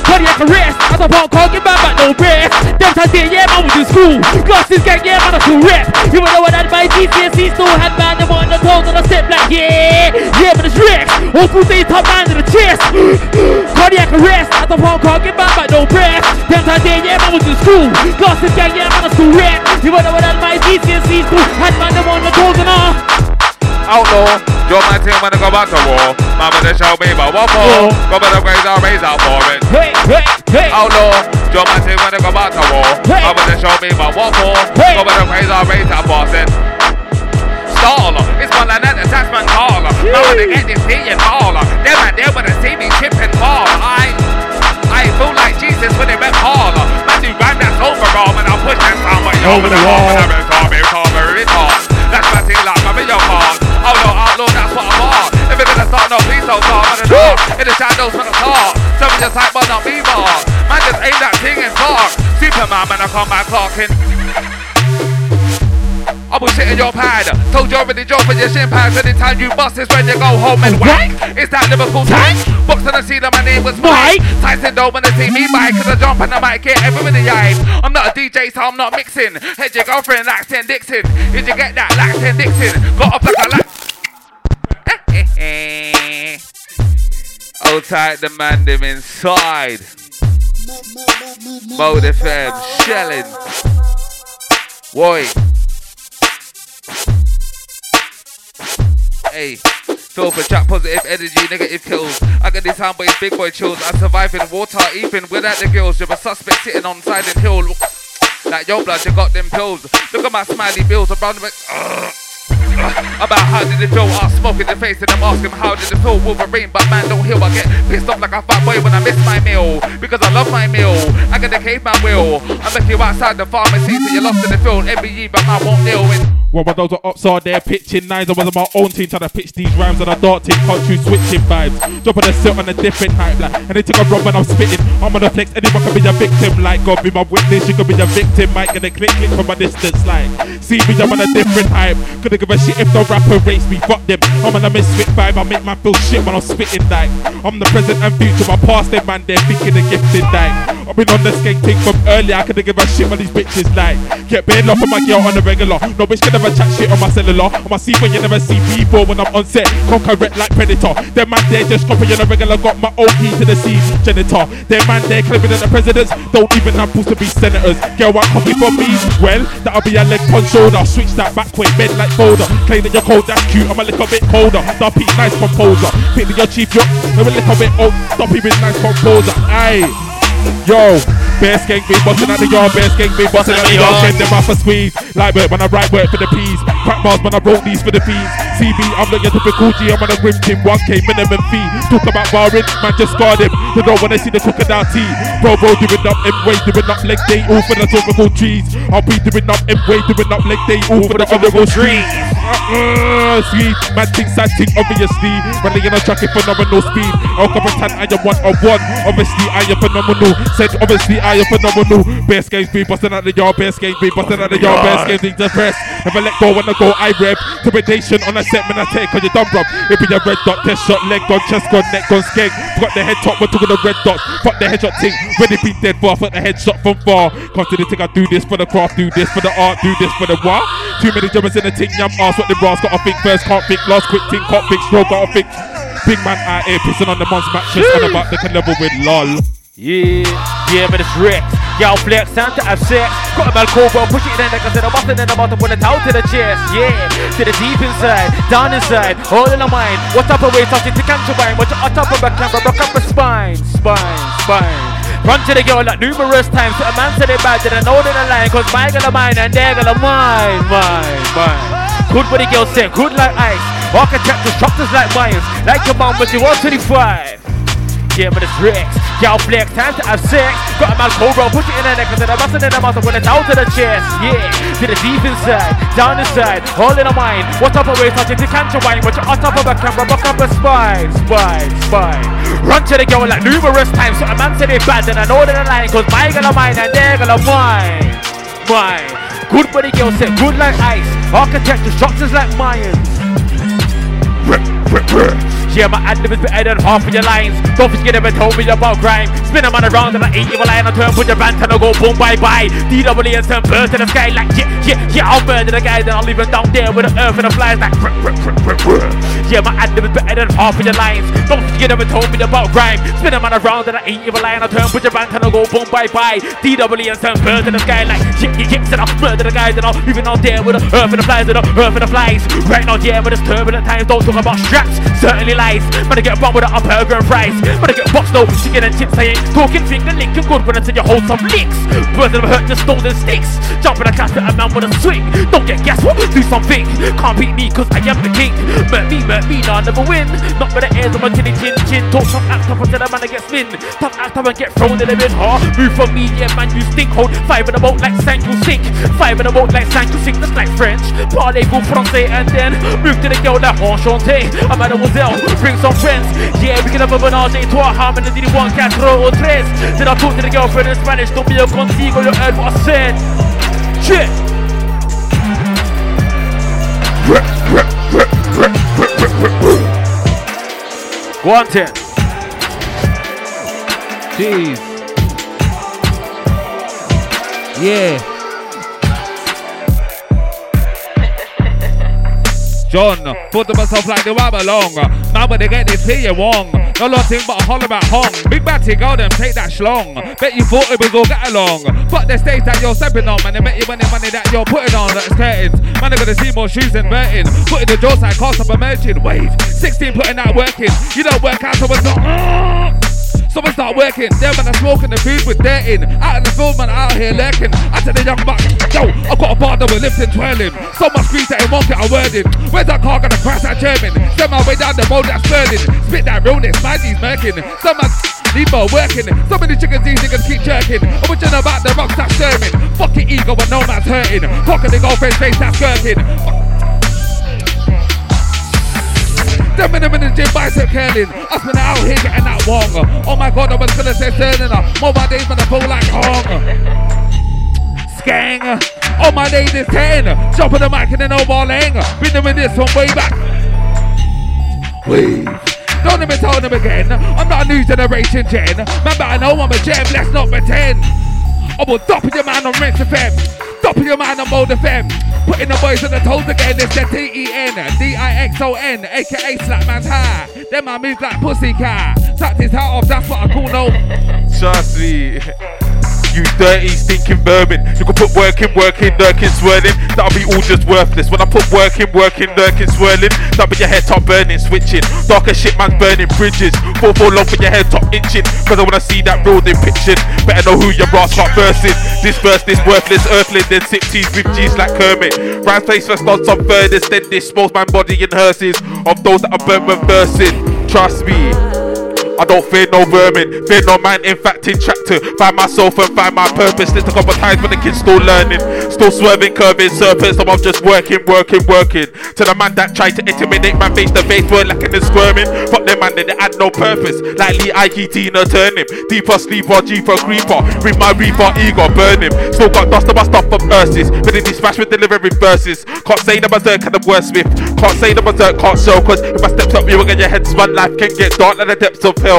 Cardiac arrest. As of Hong Kong, give man back no breath. Them times yeah, man, was in school. Glasses gang, yeah, man, I still rep. You know what I my GCSE still had man, they want the toes on the step like, yeah, yeah, but it's wrecked. All two things top man to the chest. <gasps> Cardiac arrest. As the Kong, give man back no breath. Them times there, yeah, man, was in school. Glasses gang, yeah, man, I still rep. You know what I my GCSE still had man, they want the toes on the Outlaw, your man team wanna go back to war. Mama they show me but what for? Go to graze I'll raise out for it. Hey, hey, hey. Outlaw, your man team wanna go back to war. Mama they show me but what for? Go back to graze I'll raise out for it. Staller, it's one the taxman caller. Now when they get this million dollar, them and they wanna see me chipping ball. I, I feel like Jesus when they went. Man, do rhyme that's overall, man, I'll push that somebody over the wall. I'm in car, in car, in. That's my thing, like, I'm in your heart. Outlaw, outlaw, that's what I'm on. If it's gonna start, no, please don't start, it's off. In the shadows from the start. Some of your type, but not me, bar. Man, just aim that thing and talk. Superman, man, I come back clocking. I will in your pad. Told you already, Joe, for your shin pads. Anytime you bust is when you go home and wank. It's that Liverpool tank. Box on the scene, that my name was Mike. Tyson don't wanna see me bike, cause I jump and I mic, get everyone in the eye. I'm not a DJ, so I'm not mixing. Head your girlfriend, Laxton Dixon. Did you get that? Laxton Dixon. Got off like a lax. <laughs> Oh, tight the man them inside. Mode FM, shelling. Boy. Hey, feel for chat positive energy, negative kills. I got this hand, but it's big boy chills. I survive in water, even without the girls. You're a suspect sitting on silent hill. Like your blood, you got them pills. Look at my smiley bills around the. About how did it feel? I smoke in the face and I'm asking how did it feel? Wolverine, but man don't heal. I get pissed off like a fat boy when I miss my meal because I love my meal. I got the caveman will. I make you outside the pharmacy so you're lost in the field. MBE, but I won't deal with. Well, when those are ops are there pitching nines, I was on my own team trying to pitch these rhymes on a dark team, country switching vibes. Dropping a set on a different hype, like, and they take a rub when I'm spitting. I'm gonna flex, anyone can be a victim, like, God be my witness, you can be a victim, might get a click, click from a distance, like, see me, I'm on a different hype. Couldn't give a shit if the rapper race me, fuck them. I'm on a misfit vibe, I make my feel shit when I'm spitting, like, I'm the present and future, my past, them man, they're thinking the gifted, like, I've been on the skate thing from earlier, I couldn't give a shit when these bitches, like, get baired off of my girl on the regular. No bitch can never chat shit on my cellular. On my C when you never see people when I'm on set. Conquer it like Predator. Them man there just copy on the regular. Got my OP to the C janitor. Them man there claiming that the presidents don't even have supposed to be senators. Girl, want copy from me? Well, that'll be a leg on shoulder. Switch that back way, bend like folder. Claim that you're cold, that's cute. I'm a little bit colder. Dumpy, nice composer. Your chief, you're a little bit old. Dumpy with nice composer. Aye. Yo, bear skank me, bustin' at the yard, bear skank me, bustin' at the yard, send them off a squeeze. Light work when I write work for the peas. Crack bars when I wrote these for the fees. CB, I'm not your typical G, I'm on a grim team, 1k minimum fee. Talk about barring, man, just guard him. You know when I see the crocodile tea. Bro, bro, doing up M way, doing up leg day, all for the tropical trees. I'll be doing up M way, doing up leg day, all for the honorable trees. Uh, sweet, man, thing, sad thing, obviously. Running in a track at phenomenal speed. El Capitan, I am one on one. Obviously, I am phenomenal. Said, obviously, I am phenomenal. Best games be busting out the yard, best games be busting out the yard, best games things depressed. Never let go when I go, I rep. Intimidation on a set, man, I take, cause you done, bruv. It be a red dot, test shot, leg gone, chest gone, neck gone, skeg. Got the head top, we're talking the red dots. Fuck the headshot thing, ready be dead, but I fuck the headshot from far. To the thing, I do this for the craft, do this for the art, do this for the what? Too many jumpers in the thing, yum, ass what the brass, gotta think first, can't think last, quick thing, can't think slow, gotta think. Big man out here pissing on the mon's mattress and about the level with lol. Yeah, yeah, but it's wrecked. Y'all flex, time to have. Got a man cobra, push it in like I said, I'm busting in the bottom, put it out to the chest. Yeah, to the deep inside, down inside, all in the mind. What type of way talking to wine? What you on top of a camera, broke up a spine, spine, spine. Run to the girl like numerous times. To a man said it bad, did I know they line. Cause my of mine and girl of mine, mine, mine. Good for the girl said, good like ice. Architect structures like mines. Like your mom, but she was 25. Yeah, but it's Rex. Y'all flex, time to have sex. Got a man cobra, push it in the neck, cause I'm busting in the mouth, when it's out to the chest. Yeah, to the deep inside, down inside, all in the mind. What up a way, touching the cancer wine, but you're on top of a camera, buck up a spine, spine, spine. Run to the girl like numerous times, so a man said it bad, and I know that the line, cause my girl mine and their girl mine, mine. Good body girl said, good like ice. Architecture structures like Mayans. Yeah, my ad is better than half of your lines. Don't forget ever told me about grime. Spin them on around and I ain't evil line. I turn, put your band and I go boom, bye bye. DW and turn bird to the sky like yeah, yeah, yeah. I'll murder the guy, then I'll leave him down there with the earth and the flies like. Yeah, my ad is better than half of your lines. Don't forget ever told me about grime. Spin them on around and I ain't evil line. I turn, put your band and I go boom, bye bye. DW and turn bird to the sky like yeah, yeah, yeah. Then I'll murder the guy, then I'll leave him down there with the earth and the flies and the earth and the flies. Right now, yeah, but it's turbulent times. Don't talk about straps. Certainly lies. Man, I get bummed with a burger and fries. I get boxed though, chicken and chips. I ain't talking finger licking good when I tell you hold some licks. Birds that hurt just stolen sticks. Jumping a class at a man with a swing. Don't get gas, what? Do something. Can't beat me, cause I am the king. Murk me, murk me, nah, never win. Not by the ears of my chinny chin chin. Talk some act up until the man I get spin. Tough act up and get thrown in the bin, huh? Move from me, yeah, man, you stink. Hold five in the boat like sank, you sink. Five in the boat like sank, you sink. That's like French. Parlez-vous français and then move to the girl like enchanté. A mademoiselle, bring some friends. Yeah, we can have a menage a trois. How did you want? Quatre or tres. Then I talk to the girlfriend in Spanish. Don't be a contigo, you heard what I said. Shit. Go on, ten. Jeez. Yeah. John, thought to myself like the rap along. Now when they get this here, wrong. No lot thing but a holler about hong. Big batty go them, take that schlong. Bet you thought it was all get along. Fuck the stage that you're stepping on, man. They bet you money, money that you're putting on. That's curtains. Man, I gotta see more shoes Burton. Putting the jaws like cost of merchant. Wave. 16 putting that work in. You don't work out, so it's not. Uh. Someone start working, them man are smoking the food with dirt in. Out in the field, man, out here lurking. I tell the young buck, yo, I got a bar that we're lifting, twirling. So much screech that it won't get a word in. Where's that car gonna crash that German? Send my way down the road that's burning. Spit that realness, man, he's murking. Some man Need more working. Of the chickens these niggas keep jerking. I'm watching about the rocks that's stirring. Fucking ego when no man's hurting. Fucking the girlfriend's face that's skirting. Them in in bicep curling. Us been out here getting that wrong. Oh my god, I was gonna say turning up. Mobile days when I pull like hong. Skang. Oh my days is 10. Jump on the mic and then overlaying. Been doing this from way back. Wave. Don't even tell them again. I'm not a new generation gen. Remember, I know I'm a gem. Let's not pretend. I will dop your man on Rinse FM. Dop your man on Mode FM. Putting the boys on the toes again. It's the T-E-N, D-I-X-O-N, aka Slapman's high. Then I move like pussycat. Tucked his hat off. That's what I call no. Trust me. You dirty, stinking vermin. You can put work in, work in, lurking, swirling. That'll be all just worthless. When I put work in, work in, lurking, swirling. That'll be your head top burning, switching. Darker shit, man's burning bridges. Four, four long for your head top itching. Cause I wanna see that real depiction. Better know who your brass got versing. This verse, this worthless earthling. Then sip teas with G's like Kermit. Round face first on some furthest. Then dispose my body in hearses. Of those that are burnt reversing. Trust me. I don't fear no vermin, fear no man, in fact, in tractor. Find myself and find my purpose. This a couple times when the kid's still learning, still swerving, curving, serpents. So I'm just working, working, working. To the man that tried to intimidate my face to face, were lacking and squirming. Fuck them man, they had no purpose. Like Lee Ike Tina turn him. Deeper sleeper, for creeper. Read my reaper, ego, burn him. Still got dust on my stuff for verses. But if he smash with delivery verses, can't say the berserk and the wordsmith. Can't say the berserk, can't show. Cause if I steps up, you will get your head spun. Life can get dark like the depths of hell.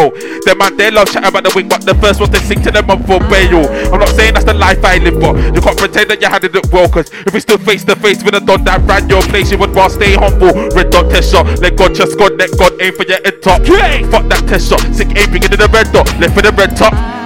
Them man, they love chatting about the wing, but the first ones they sing to them up for bail. I'm not saying that's the life I live, but you can't pretend that you had it well. Cause if we stood face to face with a don that ran your place, you would rather stay humble. Red dot test shot, let God just God, let God aim for your head top. Yeah. Fuck that test shot, sick aiming into the red dot, left for the red top.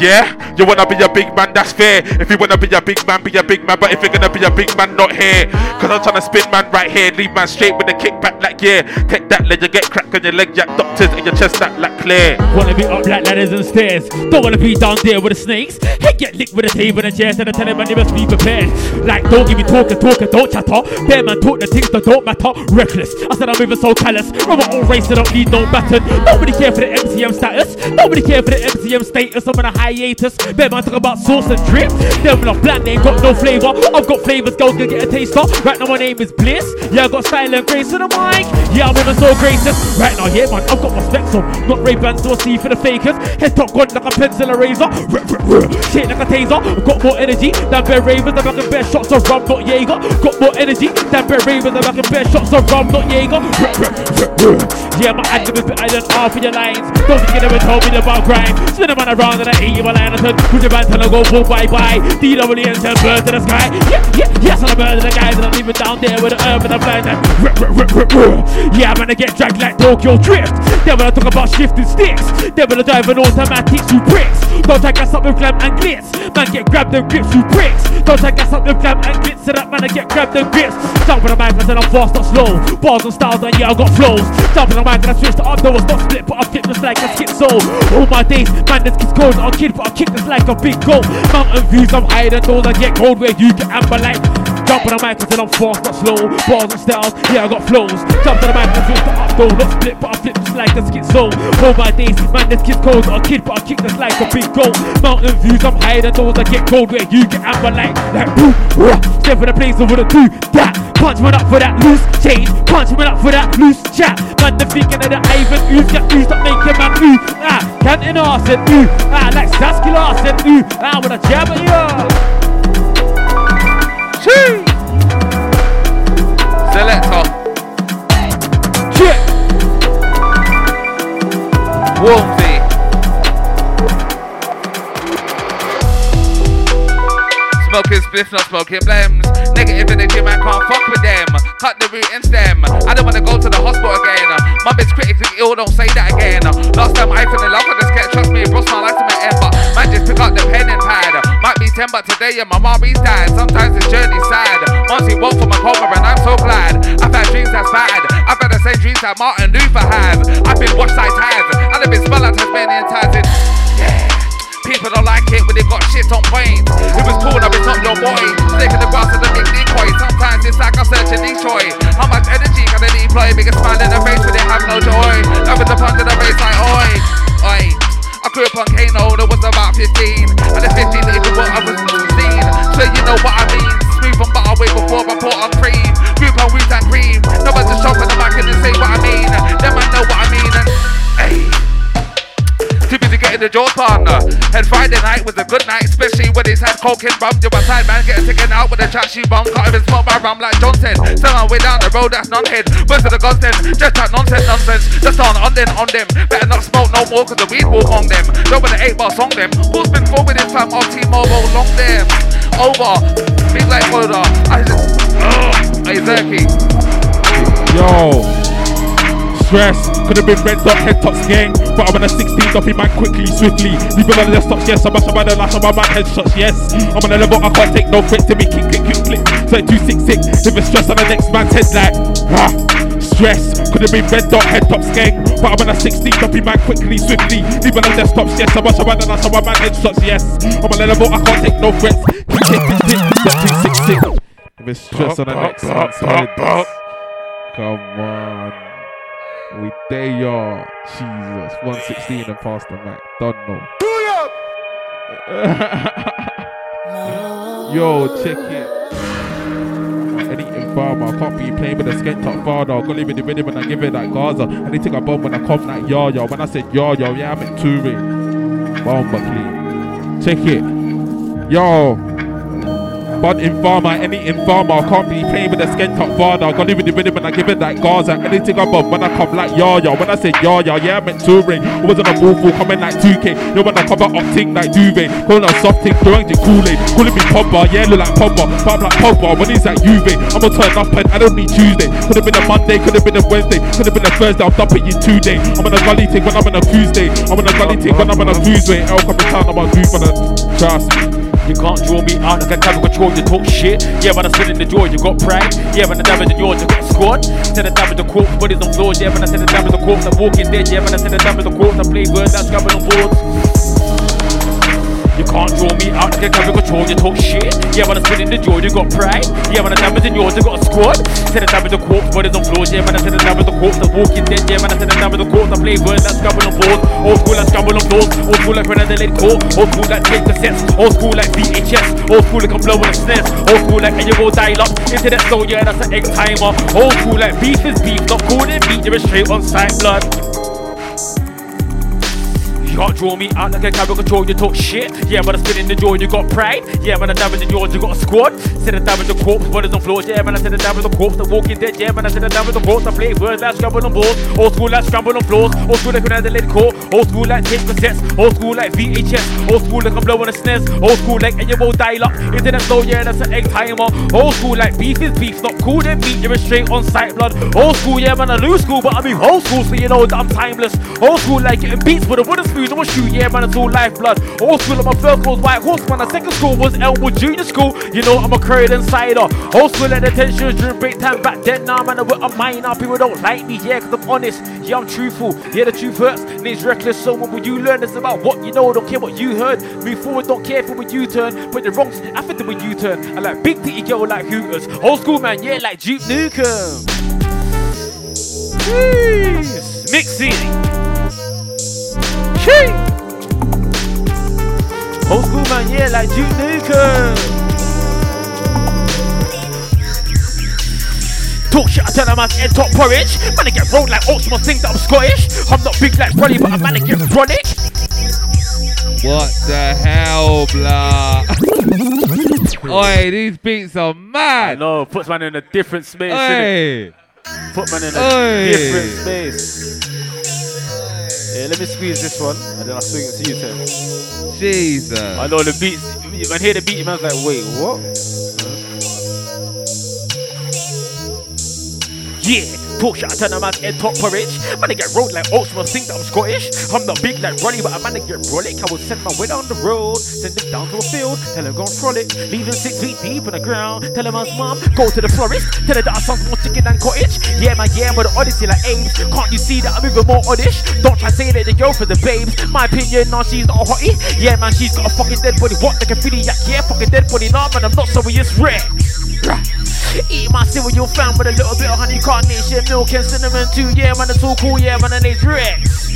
Yeah, you wanna be a big man, that's fair. If you wanna be a big man, be a big man. But if you're gonna be a big man, not here. Cause I'm trying to spin man right here. Leave man straight with a kickback like yeah. Take that, let you get cracked on your leg, jack doctors and your chest that like clear. Wanna be up like ladders and stairs. Don't wanna be down there with the snakes. Hey, get licked with a table and chairs and I tell them man they must be prepared. Like, don't give me talk and talk and don't chatter. Bear man talk the things that don't matter. Reckless. I said I'm moving so callous. My own race, I don't need no baton. Nobody care for the MCM status. Nobody care for the MCM status. I'm on a hiatus. Bear man talk about sauce and drip. Them not bland, they ain't got no flavor. I've got flavors, girls gonna get a taster. Right now my name is Bliss. Yeah, I got style and grace on the mic. Yeah, I'm on a so gracious. Right now, yeah, man, I've got my specs on. Not Ray Bans or C for the fakers. Head top gone like a pencil eraser. Shit like a taser. Got more energy than Bear Ravens. I'm back in bear shots of rum, not Jaeger. Got more energy than Bear Ravens. I'm back in bear shots of rum, not Jaeger. Yeah, my anthem is better than half of your lines. Don't think you never told me about crime. Spin a man around and I eat you a line. I said, put your band till I go boom, bye bye. DWN tell bird to the sky. Yeah, yeah, yes, I'm a bird to the guys. And I'm even down there with the herb and I'm ruh, ruh. Yeah, man, I get dragged like Tokyo Drift. Then when I talk about shifting sticks, then when I drive an automatic, you bricks. Don't take us up with glam and glitz. Man, get grabbed and grips, you bricks. Don't take us up with glam and glitz. So that man, I get grabbed and grips. Jump on the mic, I said I'm fast, not slow. Bars and styles, and yeah, I got flows. Jump on the mic, and I switch to up, though it's not split, but I flip just like a skit soul. All my days, man, this kid's cold. I'm kid, but I kick this like a big goal. Mountain views, I'm higher than those. I get cold where you get amber like. Jump on the mic, said I'm fast, not slow. Bars and styles, yeah, I got flows. Jump on the mic, I switch to up, though not split, but I flip just like a skit soul. All my days, man, this kid's cold. I'm kid, but I kick this like a big goal. Mountain views, I'm higher than those. I get cold where you get amber like. Like, boom, rah. Step in the place, I wanna do that. Punch man up for that loose change. Punch man up for that loose chat. Man, the thinking of the Ivan ooze get ooze up, making man ooh. Ah, Canton arson, ooh. Ah, like Sasky Larson, ooh. Ah, with a jab at you. Chee. Selector. Shit. Warmsy. Smoking spliff, not smoking blems. Negative energy, man, can't fuck with them. Cut the root and stem. I don't wanna go to the hospital again. Mum is critically ill, don't say that again. Last time I fell in love with cat, trust me, it brought my life to my end. But man, just pick up the pen and pad. Might be 10, but today, yeah, my mommy's died. Sometimes the journey's sad. Once he woke from a coma, and I'm so glad. I've had dreams that's bad. I've had the same dreams that Martin Luther had. I've been watched has. And I've been spelled out Tasmanian times. And yeah. People don't like it when they got shit on point. It was cool, now it's not your boy. In the grass and the big decoy. Sometimes it's like I'm searching Detroit. How much energy can they deploy? Make a smile in the face when they have no joy. Love is the punch in the face like oi. Oi, I grew up on Kano, there was about 15. And the 15 even what I was seen. So you know what I mean. Smooth on butter way before I put on cream. Group on Wu Tang cream. No one's just in the back and say what I mean. Them I know what I mean. And hey. The jaws partner. And Friday night was a good night, especially when it's had coke and rum. You a side man getting taken out with a chat she bum. Can't even smoke my rum like John said. Sell our way down the road, that's non-head. Most of the guns then, just that nonsense, nonsense. Just on, on them, on them. Better not smoke no more, cause the weed will on them. Don't with the eight bar song them. Who's been forward this time? Off T-Mobile, long them. Over. Big like Oda. I just, ugh. Hey, Zerky. Yo. Stress, could have been red dot, head tops gang. But I'm on a 16 duffy man quickly, swiftly. Leaving on the desktops, yes. I'm a the last of my man headshots, yes. I'm on a level, I can't take no threats to me. Kick, kick, kick, click. 3266, living stress on the next man's head like, ah. Stress, could have been red dot, head tops gang. But I'm on a 16 duffy man quickly, swiftly. Leaving on the desktops, yes. I'm a the last of my man headshots, yes. I'm on a level, I can't take no threats. Kick, kick, kick, kick, 3266. Living stress on the next man's head. Come on. We there, y'all. Jesus. 116 and past the Mac. Don't know. <laughs> Yo, check it. Any farmer, be playing with a skent top father. I'll go live in the rhythm when I give it that Gaza. Anything I bomb when I come like yo yo. When I said yo yo, yeah, I'm in Toure. Bomb but clean. Check it. Yo. But informer, any informer, I can't be playing with a skin top father. I live in the rhythm when I give it that Gaza. Anything I bomb when I come like yo yo. When I say yo yo, yeah, I'm in Touring. It wasn't a ball coming like 2K. You want to cover up thing like duvet. Calling a soft thing, throwing the Kool-Aid. Calling me Pogba, yeah, look like Pogba. But I'm like Pogba when he's at Juve. I'ma turn up and I don't need Tuesday. Could have been a Monday, could have been a Wednesday, could have been a Thursday. I'm dumping you two day. I'm on a gully thing when I'm on a Tuesday. I'm on a gully thing when I'm on a Tuesday. El Capitan, I'm on Zoom on a trust. You can't draw me out like a camera control, you talk shit. Yeah, when I spit in the jaw, you got pride. Yeah, when I damage in yours, you got squad. Said I damage the corpse, bodies on floors. Yeah, when I said I damage the corpse, I'm walking dead. Yeah, when I said I damage the corpse, I play birds, that's grabbing on boards. You can't draw me out like a camera control, you talk shit. Yeah, when I spit in the jaw, you got pride. Yeah, when I damage in yours, you got a squad. Said I damage the corpse, bodies on floors. Yeah, when I said I damage the corpse, I'm walking dead. Yeah, when I said I damage the corpse, I play birds, that's grabbing on boards. Old school, I scramble on floors. Old school, like when I delayed court. Old school, like take cassettes. Old school, like VHS. Old school, like I'm blowing a snares. Old school, like and you go dial up. Internet slow, yeah, that's an egg timer. Old school, like beef is beef, not cool and meat, you're straight on site blood. You can't draw me out like a camera control, you talk shit. Yeah, when I spit in the jaw, you got pride. Yeah, when I damage in yours, you got a squad. Said I damage the corpse, bodies on floors. Yeah, when I said I damage the corpse, the walking dead. Yeah, when I said I damage the corpse, I play words like scramble on boards. Old school like scramble on floors. Old school like the lid core. Old school like tape cassettes. Old school like VHS. Old school like I'm blowing a snares. Old school like and you will dial up. Internet slow, yeah, that's an egg timer. Old school like beef is beef, not cool than meat. You're straight on sight blood. Old school, yeah, man, I lose school, but I mean old school, so you know that I'm timeless. Old school like getting beats with a wooden spoon. I'm a shoe, yeah, man, it's all lifeblood. Old school, my first was white horse, man. The second school was Elwood Junior School. You know, I'm a current insider. Old school the tensions during break time back then. Now, man, I'm a minor. People don't like me, yeah, cause I'm honest. Yeah, I'm truthful. Yeah, the truth hurts. Name's reckless. So what will you learn? It's about what you know. Don't care what you heard. Move forward, don't care for when you turn. But the wrong after the when you turn. I like big titty girl like Hooters. Old school man, yeah, like Duke Nukem. Jeez. Jeez. Old school man, yeah, like Duke Nukem. Talk shit, I tell them I'm head top porridge. Man, I get rolled like oats, must think that I'm Scottish. I'm not big like Brody, but I'm man, I get chronic. What the hell, blah? Oi, these beats are mad. I mad. know, puts man in a different space. Oi. Put man in a Oi. different space. Yeah, let me squeeze this one, and then I'll swing it to you, Tim. Jesus. I know the beats. Man, hear the beat, man's like, wait, what? Yeah, talk shit, tell them I'm head top porridge. Man, I get rolled like must think that I'm Scottish. I'm not big like Ronnie, but I'm I get rollick. I will send my way down the road, send it down to a field, tell him go and frolic. Leaving six feet deep in the ground, tell him his mom, go to the florist, tell her that I sound more chicken than cottage. Yeah, man, yeah, but the odyssey like Ames. Can't you see that I'm even more oddish? Don't try say that the girl for the babes. My opinion, nah, she's not a hottie. Yeah, man, she's got a fucking dead body. What, like a filly yak? Yeah, fucking dead body. Nah, man, I'm not sorry, it's rare. Eat my cereal found with a little bit of honey, carnation, milk and cinnamon too. Yeah, man, it's all cool. Yeah, man, and it's Rex.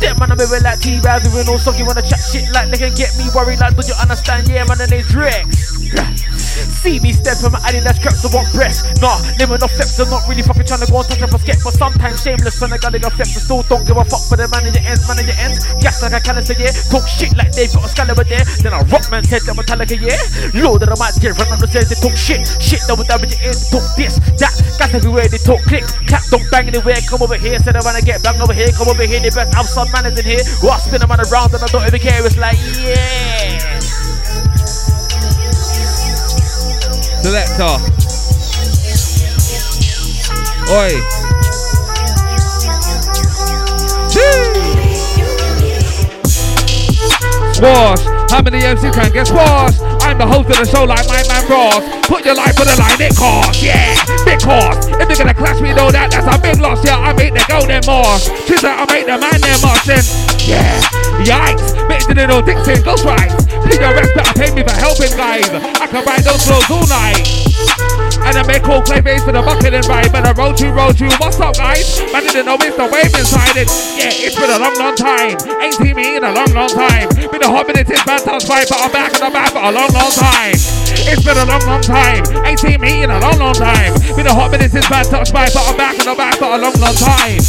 Them man, I'm moving like T-Baz, doing all soggy, wanna chat shit like they can get me worried like, do you understand? Yeah, man, and name's Rex. See me step from my Adidas straps, I want breasts. Nah, living off flex, I'm not really fucking trying to go on touch up a sketch, but sometimes shameless when I gotta go flex, I still don't give a fuck for the manager ends, manager ends. Gas like a canister, yeah. Talk shit like they've got a scalliver there. Then I rock man said that Metallica, yeah. Of the might get run up the stairs, they talk shit. Shit double damage your they talk this, that. Gas everywhere, they talk click. Clap, don't bang anywhere, come over here. Said I wanna get bang over here, come over here. The best outside manners in here. Go spin them around and I don't even care. It's like, yeah. Selector. Oi. Squash. How many MCs can get squashed? I'm the host of the show like my man Ross. Put your life on the line, it costs. Yeah, big cost. If they're gonna clash me, know that that's a big loss. Yeah, I make the golden moss. She's like, I make the man them mossing. Yeah, yikes. Bitch, the little Dixon, ghost right. Please your respect, pay me for helping, guys. I can write those flows all night. And I make all clay for the bucket and ride. But I roll you, roll you. What's up, guys? Man didn't know it's the wave inside it. Yeah, it's been a long, long time. Ain't seen me in a long, long time. Been a hot minute since bad times fight, but I'm back and I'm back for a long, long time. It's been a long, long time. Ain't seen me in a long, long time. Been a hot minute since bad times fight, but I'm back and I'm back for a long, long time.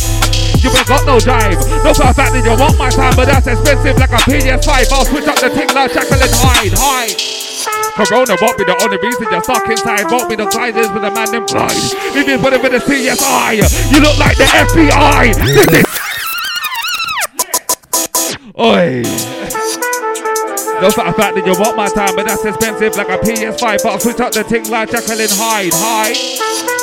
You ain't got no drive. No for a fact that you want my time, but that's expensive like a PS5. I'll switch up the thing like Jekyll and Hyde, hide. Corona won't be the only reason you're stuck inside. Won't be the gliders with the man glide. If you put it with the CSI, you look like the FBI. This is. Oi. No for a fact that you want my time, but that's expensive like a PS5. But I'll switch up the thing like Jekyll and Hyde. Hide.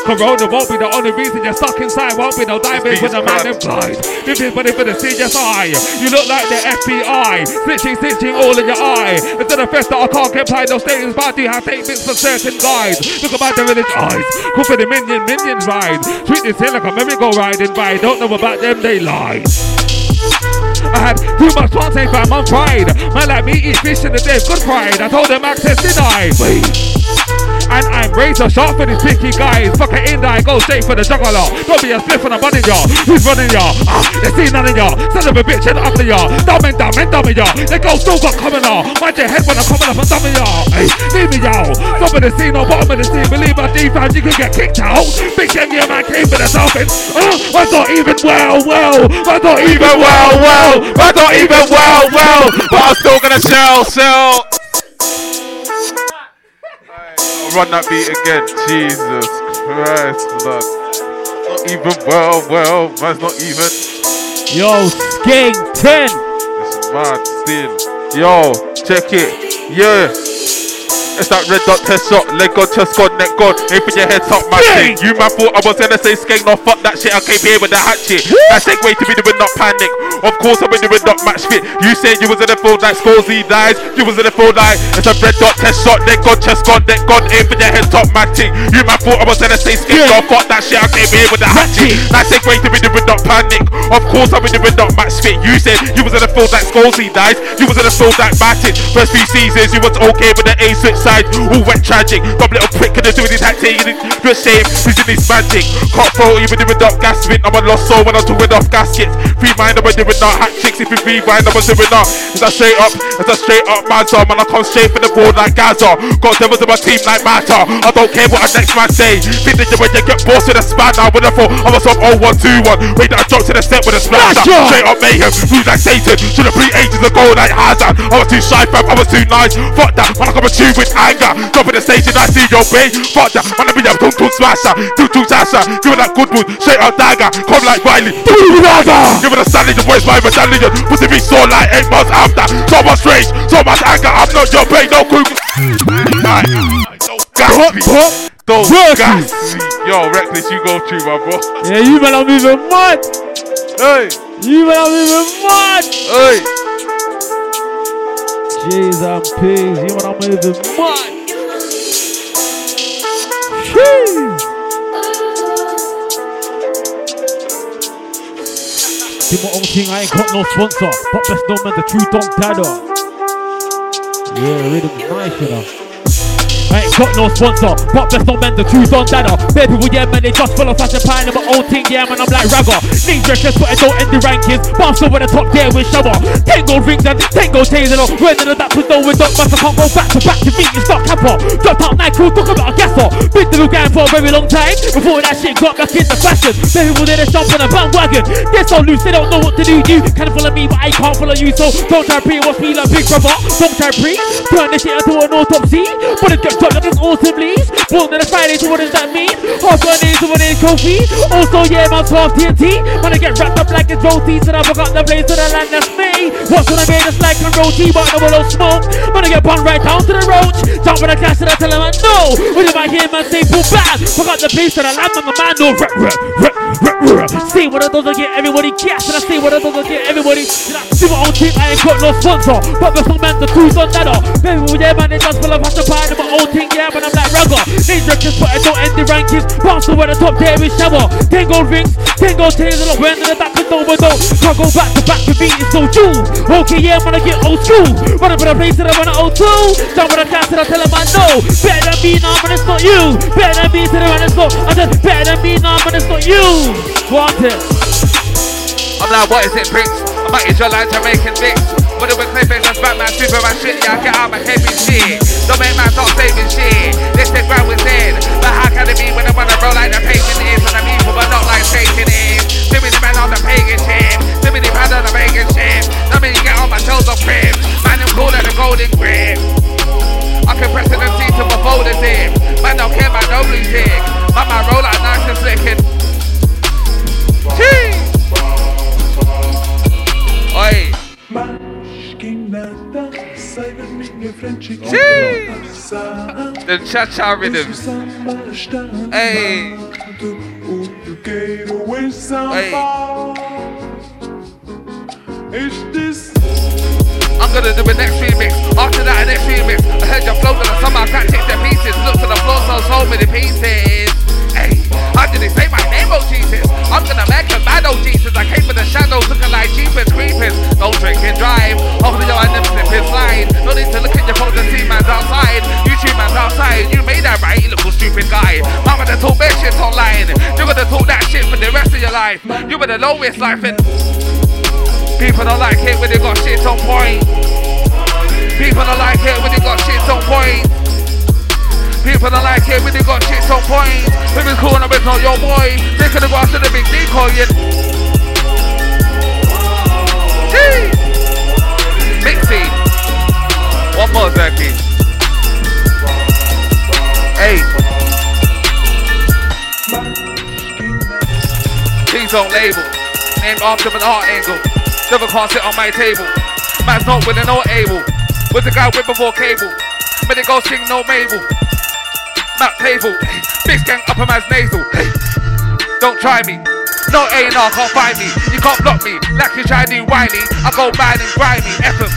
Corona won't be the only reason you're stuck inside. Won't be no diamonds with the man them glide. If you put it for the CSI, you look like the FBI. Snitching, snitching all in your eye. Instead of first that I can't get by those statements, but I do have statements for certain guys. Look about the village eyes. Cook for the minion, minions ride. Treat this here like a merry-go-riding ride. Don't know about them, they lie. I had too much say fam, I'm fried. Man like me eat fish in the day, good pride. I told them access denied. And I'm razor sharp for these picky guys. Fuck it in there, go straight for the juggler. Don't be a spliff on a bunny y'all. Who's running y'all? Ah, they see none of y'all. Son of a bitch and ugly y'all. Dumb and dumb and dumb y'all. They go still got coming y'all. Mind your head when I'm coming up and dumb y'all. Hey, leave me y'all. Top of the scene or bottom of the scene. Believe my defense, you can get kicked out. Big gang, yeah, man came for the dolphins. Uh, I not even well, well. I not even well, well. I not even well, well. But I'm still gonna sell, sell. Run that beat again. Jesus Christ, blood. Not even well, well. Man's not even. Yo, Skate 10. It's mad still. Yo, check it. Yeah. It's that red dot test shot, leg god, chest god, neck god. Aim for your head top, man. thing. You man thought I was gonna say skate, no fuck that shit. I came here with the hatchet. That segue to me doing not panic. Of course, I'm in doing not match fit. You said you was in the field like Scorsese dies. You was in the field like it's a red dot test shot, leg god, chest god, neck god. Aim for your head top, man. thing. You man thought I was gonna say skate, no fuck that shit. I came here with the hatchet. That segue to me doing not panic. Of course, I'm in doing not match fit. You said you was in the field like Scorsese dies. You was in the field like Matic. First few seasons, you was okay with the A switch side. All went tragic. A little prick and doing his tactic. Good shame, he's in his magic. Can't throw even doing up gas spin. I'm a lost soul when I'm doing off gaskets. Free mind, I'm doing not hat tricks. If you free mind, I'm doing not. It's a straight up, it's a straight up matter. Man, I come straight for the board like Gaza. Got devils in my team like Matter. I don't care what a next man say. Think that you when you get bossed with a span, I would have thought I was some 0121. Wait, that I dropped to the step with a splash. Straight up mayhem, who's like Satan? Should have pre ages ago like Hazard. I was too shy, fam, I was too nice. Fuck that, man, I come a tune with anger. Jump in the stage and I see your bay. Fuck that, I be a tum tum smasher. Tum tum sasha. Give it that good mood, straight out dagger. Come like Riley. Give it a voice by my medallion. Pussy be so like eight months after. So much rage, so much anger. I'm not your pain, no me. Don't gas me. Yo, reckless, you go through, my bro. Yeah, you better move moving mad. Hey. You better move moving mad. Hey. J's and P's, you better moving mad. Sheesh. Do my own thing, I ain't got no sponsor. But best known man, the true Don Dada. Yeah, rhythm's nice, you know. I ain't got no sponsor, but best known man, the true Don Dada. Bare people, yeah, man, they just full of fashion pine in my own thing, yeah, man, I'm like ragger. Names reckless, but I don't end the rankings. I'm still with the top there with shower. Ten gold rings and ten gold chains and all. When the done with dog, but I can't go back to back to beat and start capper. Dropped out Nike, talk about a gasser. Big little gang for a very long time. Before that shit got back into fashion. Bare people, they just jump on a bandwagon. They're so loose, they don't know what to do. You can follow me, but I can't follow you. So don't try pre, watch me like Big Brother. Don't try pre. Turn this shit into an autopsy. But it gets dropped like an autumn leaves. Born on a Friday, so what does that mean? Half my name, so my name's Kofi. Also, yeah, my 12 TNT. When I get wrapped up like it's rotis, and I forgot the place to the land that's me. What's when I made us like a roti, but no will smoke. When I get bun right down to the roach. Jump in the cash and I tell him I know. When you might hear man say pull back. Forgot the place to the land, the man no rap, rap, rap. See what it doesn't get everybody gas, and I see what it doesn't get everybody. See my own team, I ain't got no sponsor. But the song man, the cruise on that. Baby, yeah, man, it does full of passion pie. My own thing, yeah, man, I'm like rugger. These records, but I don't end the rankings. But I'm at the top there with shower. Ten gold rings, ten gold chains, and I'm wearing the back with no window. Can't go back to back to me, it's so true. Okay, yeah, man, I get old school. Run up in a place that I wanna O2. Jump with a class and I tell him I know. Better than me, nah, man, it's not you. Better than me, the man, it's not. I said, better than me, nah, man, it's not you. Want it? I'm like, what is it, Prince? I might use your line Jamaican mix. But it with Clayface and Batman, Superman shit, yeah, get out my caping shit. Don't make man stop saving shit. This shit ground with in. But how can it be when I wanna roll like the pagan is? And I'm evil, but not like Satan is. Give me the man on the pagan ship. Give me the man on the pagan ship. Let me get on my toes of crib. Man, I'm cool at the golden grip. I can press the seat to my folders in. Man, don't care about no blue tick. Man, my roll out nice and slick and. The cha-cha rhythms. Hey! Hey! I'm gonna do a next remix. After that, a next remix. I heard your flow, and somehow can't take the pieces. Look to the floor, so so many pieces. How did they say my name, oh Jesus? I'm gonna make a mad, oh Jesus. I came for the shadows, looking like jeepers, creepers. Don't drink and drive. Hopefully, your never slip and slide. No need to look at your phone and see man's outside. YouTube man's outside. You made that right, you little stupid guy. Mama, they talk bad shit online. You're gonna talk that shit for the rest of your life. You were the lowest life and. People don't like it when they got shit on point. People don't like it when they got shit on point. People don't like it when they got shit on point. If it's cool, it's not your boy. Taking the grass to the big decoy. Gee! Mixy. One more, Zaki. Hey. Please don't label. Named after an art angle. Never can't sit on my table. Man's not willing or able. Was the guy with before cable? But it go sing no Mabel. Map table. Big gang up a man's nasal. Don't try me. No A&R can't find me. You can't block me like you try to do whiny. I go bad and grimy. F him.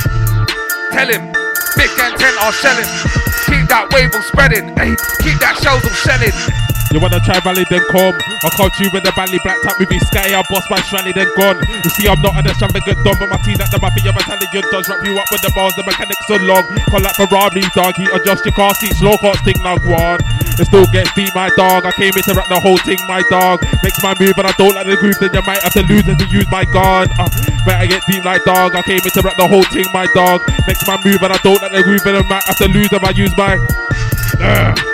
Tell him. Big gang 10 are shelling. Keep that wave on spreading. Keep that shells on shelling. You wanna try Valley, then come. I caught you with the Valley black tap with me Sky, I boss my Shrally, then gone. You see, I'm not an extravagant don, but my team at the mafia battalion does wrap you up with the bars, the mechanics are long. Call like Ferrari, dog, he adjust your car seat, slow can't stick now, go on. It still gets deep, my dog. I came here to rap the whole thing, my dog. Makes my move, and I don't like the groove, then you might have to lose and to use my gun. Uh, better get deep, like dog. I came here to rap the whole thing, my dog. Makes my move, and I don't like the groove, and I might have to lose if I use my. Uh.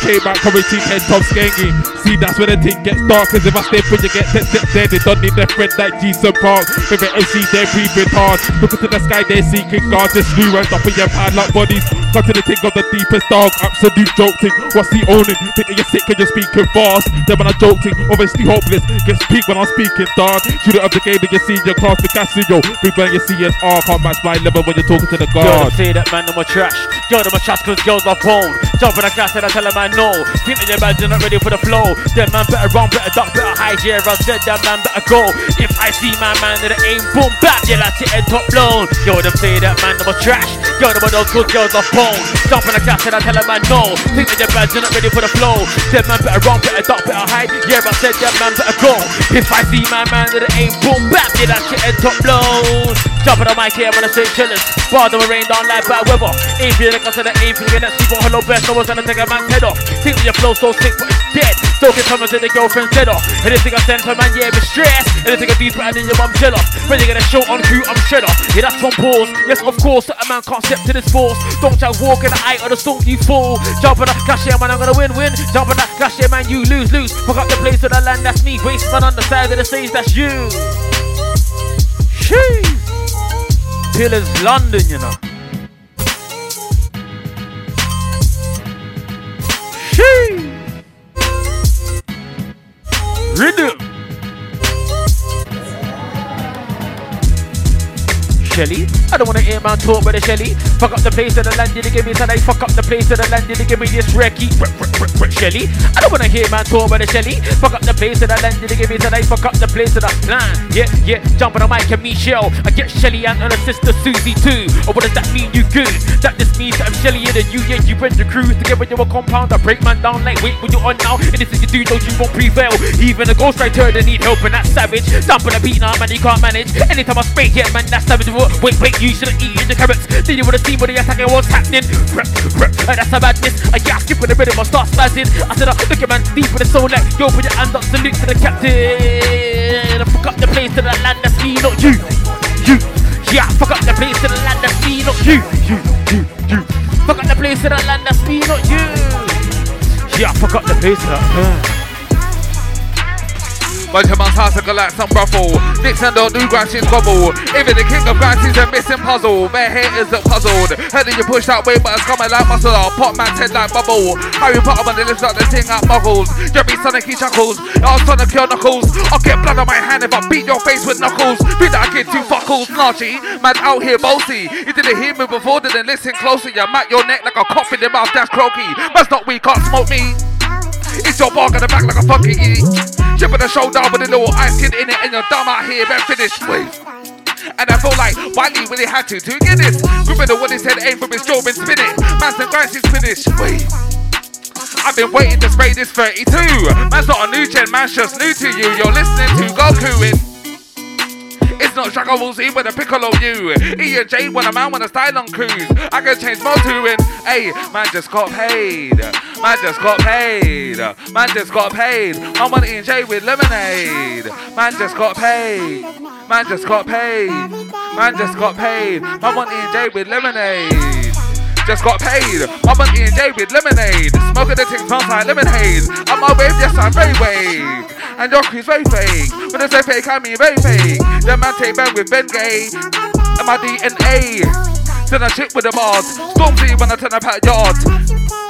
Came back, coming team head top skangy. See, that's when the thing gets dark. Cause if I stay put, you get dead, dead, dead. They don't need their friend like Jason Park. Favorite MC, they're breathing hard. Looking to the sky, they're seeking God. Just flew and stopping your padlock bodies. Got to the thing of the deepest dog. Absolute joke thing. What's the owning? Think that you're sick and you're speaking fast. Then when I joke thing, obviously hopeless. Get speak when I'm speaking dog. Shoot it up the game that you see your class, the Castillo. Big man, you see an R. Can't match my level when you're talking to the Yo, guard. them say that man, I'm a trash. Yo, them a trash cause girls are phone. Jump in the class and I tell them I know. Think that your man you're not ready for the flow. Then man better run, better duck, better hide. Yeah, I said that man better go. If I see my man in the aim, boom, back, yeah, that's it, head top blown. Yo, them say that man, I'm a trash. Yo, them a those good girls are phone. Jump on the gas and I tell a man no. Think that you're bad, you're not ready for the flow. Dead man better run, better duck, better hide. Yeah, I said dead man better go. If I see my man that it ain't boom bap, yeah, that shit head top blow. Jump on the mic here when I say chillin'. Bar them rain down like bad weather. Ain't feeling like I said that ain't feeling that sleep on hello best. No one's gonna take a man's head off. Think that your flow so sick, but it's dead. Still get Thomas and the girlfriend's dead off. Anything I send for man, yeah, be stressed. Anything I do, better than your mum jealous. Ready to get a show on who I'm shredder. Yeah, that's from pause. Yes, of course, a man can't step to this force. Don't walk in the eye of the storm, you fool. Jump on that cash, yeah, man, I'm gonna win, win. Jump on that cash, yeah, man, you lose, lose. Fuck up the place of the land, that's me. Waste man on the side of the stage, that's you. Sheesh. Pillars London, you know. Sheesh. Rhythm. Shelly, I don't wanna hear man talk about the Shelly. Fuck up the place of the land, did they give me tonight? Fuck up the place of the land, did give me this? Shelly, I don't wanna hear man talk about the Shelly. Fuck up the place of the land, they give me tonight? Fuck up the place of the land. Yeah, yeah, jump on the mic and Michelle. I get Shelly and her sister Susie too. Or what does that mean? You good? That just means that I'm Shelly and you, yeah, you bring the crew together. You're a compound. I break man down like wait when you're on now. And this is you do, don't you won't prevail. Even a ghostwriter they need help and that's savage. Jump on the beat now, man, you can't manage. Anytime I spray, yeah, man, that's savage. Wait, wait, you should've eaten the carrots. Then you would've seen what the attack was happening. Rep, rep, and that's a madness. I yeah, skip with the rhythm, I start spazzing. I said, uh, look at man, deep in the soul, like, yo, put your hand up, salute to the captain. I Fuck up the place to the land, that's me, not you. You, yeah, fuck up the place to the land, that's me, not you. You, you, you. Fuck up the place to the land, that's me, not you. Yeah, fuck up the place to the land. Of man's house go like some ruffle. Dixon don't do Grouchy's gobble. Even the king of Grouchy's a missing puzzle. Bare haters that puzzled. Heard that you push that way, but it's coming like muscle. Pop man's head like bubble. Harry Potter when they lift up the thing like muggles. Jeremy Sonic he chuckles. I'll Sonic your knuckles. I'll get blood on my hand if I beat your face with knuckles. Beat that get two fuckles. Narchy. Man out here bossy. You didn't hear me before, didn't listen closely. You mat your neck like a cough in the mouth, that's croaky. Man's not weak, can't smoke me. It's your bark on the back like a fucking. Chip on the shoulder with a little ice kid in it, and you're dumb out here, man. Finish. Wait. And I feel like Wiley really had to to get this. Gripping the what his head aim from his jaw and spin it. Man's and grinds his finish. Wait. I've been waiting to spray this 32. Man's not a new gen, man's just new to you. You're listening to Goku in. It's not Dragon Ball Z with a piccolo you. E and J when a man when a style on cruise. I can change more to in. Hey, man just got paid. Man just got paid. Man just got paid. I want E and J with lemonade. Man just got paid. Man just got paid. Man just got paid. I want E and J with lemonade. Just got paid. I want E and J with lemonade. Smoking the thing smells like lemonade. I'm my wave, yes I'm very wave. And your crew's very fake. When I say fake, I mean very fake. The man take man with Ben Gay. And my DNA. Then I chick with the bars. Stormzy when I turn up at yards.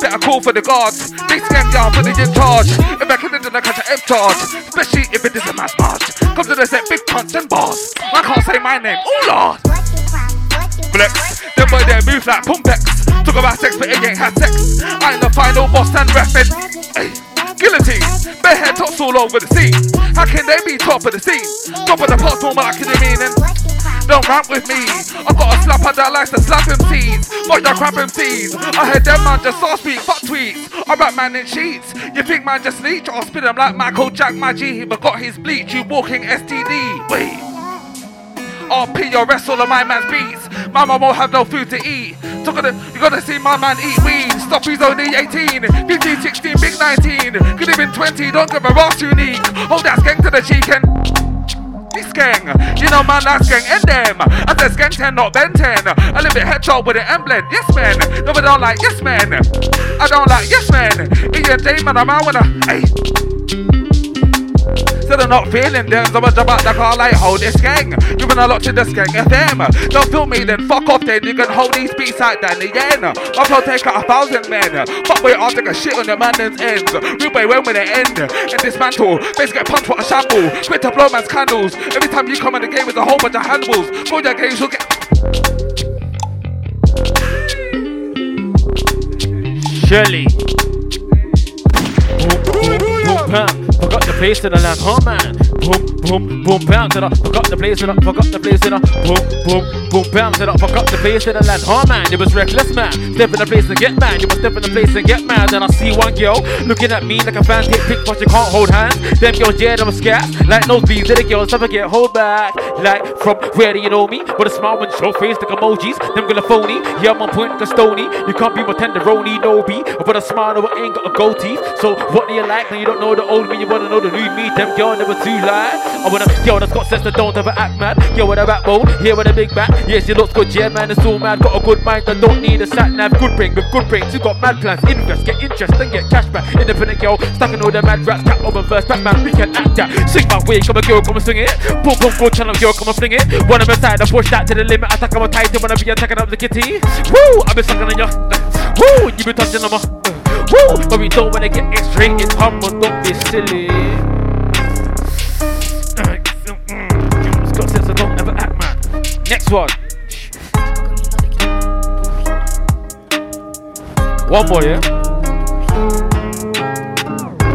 Better call for the guards. Big scam down for the in charge. If I can then I catch an F charge. Especially if it is a mass march. Come to the set, big punch and. I can't say my name. Oh lord. Flex. Them boy they move like Pumpex. Talk about sex, but it ain't had sex. I ain't the final boss and reppin'. Hey. Guillotine, bare head tops all over the scene. How can they be top of the scene? Top of the pot, all my the meaning. Don't rap with me. I got a slapper that likes to slap MCs. Fuck the crap MCs. I heard them man just saw speak, fuck tweets. I rap man in sheets. You think man just leech? I'll spit him like Michael Jack, G. He forgot his bleach. You walking STD. Wait. RP or wrestle on my man's beats. My won't have no food to eat. Of the, you gotta see my man eat weed. Stop, he's only 18. 15, 16, big 19. Could been 20, don't give a ass unique. Hold that skank to the cheek and. This gang, you know man, that's gang and them. I said skank 10, not Ben 10. I live in headshot with an emblem. Yes, man. No, I don't like yes, man. I don't like yes, man. Ian J, man, I'm out when I. Hey. Said I'm not feeling them, so much about the car like hold this gang. You been a lot to this gang FM. Don't feel me then, fuck off then. You can hold these beats like that again. My flow take out a thousand men. Fuck boy, I'll take a shit on the man's ends. Real boy, when will it end? And dismantle, face get punched for a shamble. Quit to blow man's candles. Every time you come in the game with a whole bunch of handballs. Go your games, you'll get. Shirley. Boom, boom, boom, bam. Forgot the place to the land, oh man. Boom, boom, boom, bam. To the, forgot the place to the, forgot the place to the. Boom, boom, Boom bam, set up, up the place in the land. Oh man, It was reckless man. Step in the place and get mad. You must step in the place and get mad. Then I see one girl looking at me like a fan take pic, but you can't hold hands. Them girls, yeah, them scared. Like nosebleeds, the girls never get hold back. Like from where do you know me? With a smile and show face like emojis. Them gonna phony. Yeah, I'm on point like a stony. You can't be my tenderoni, no be. But a smile, no, I ain't got a gold teeth. So what do you like? Now you don't know the old me, wanna know the new me. Them girl never too lie. I wanna girl that's got sense that don't ever act mad. Girl with a backbone, here with a big back. Yeah, she looks good, yeah, man, it's all mad. Got a good mind, I don't need a sat nav. Good brain with good brains, you got mad plans. Invest, get interest, then get cash back. Independent girl, stuck in all the mad rats. Cat over verse, Batman, we can act that. Sing my way, come a girl, come and swing it. Boom, boom, go channel, girl, come and fling it. One of my side, I push that to the limit. Attack on my tight, wanna be attacking up the kitty. Woo, I've been sucking on your. Woo, you been touching on my. Woo, but we don't wanna get. It's humble, don't be silly. Got sense, so don't ever act man. Next one. One more, yeah?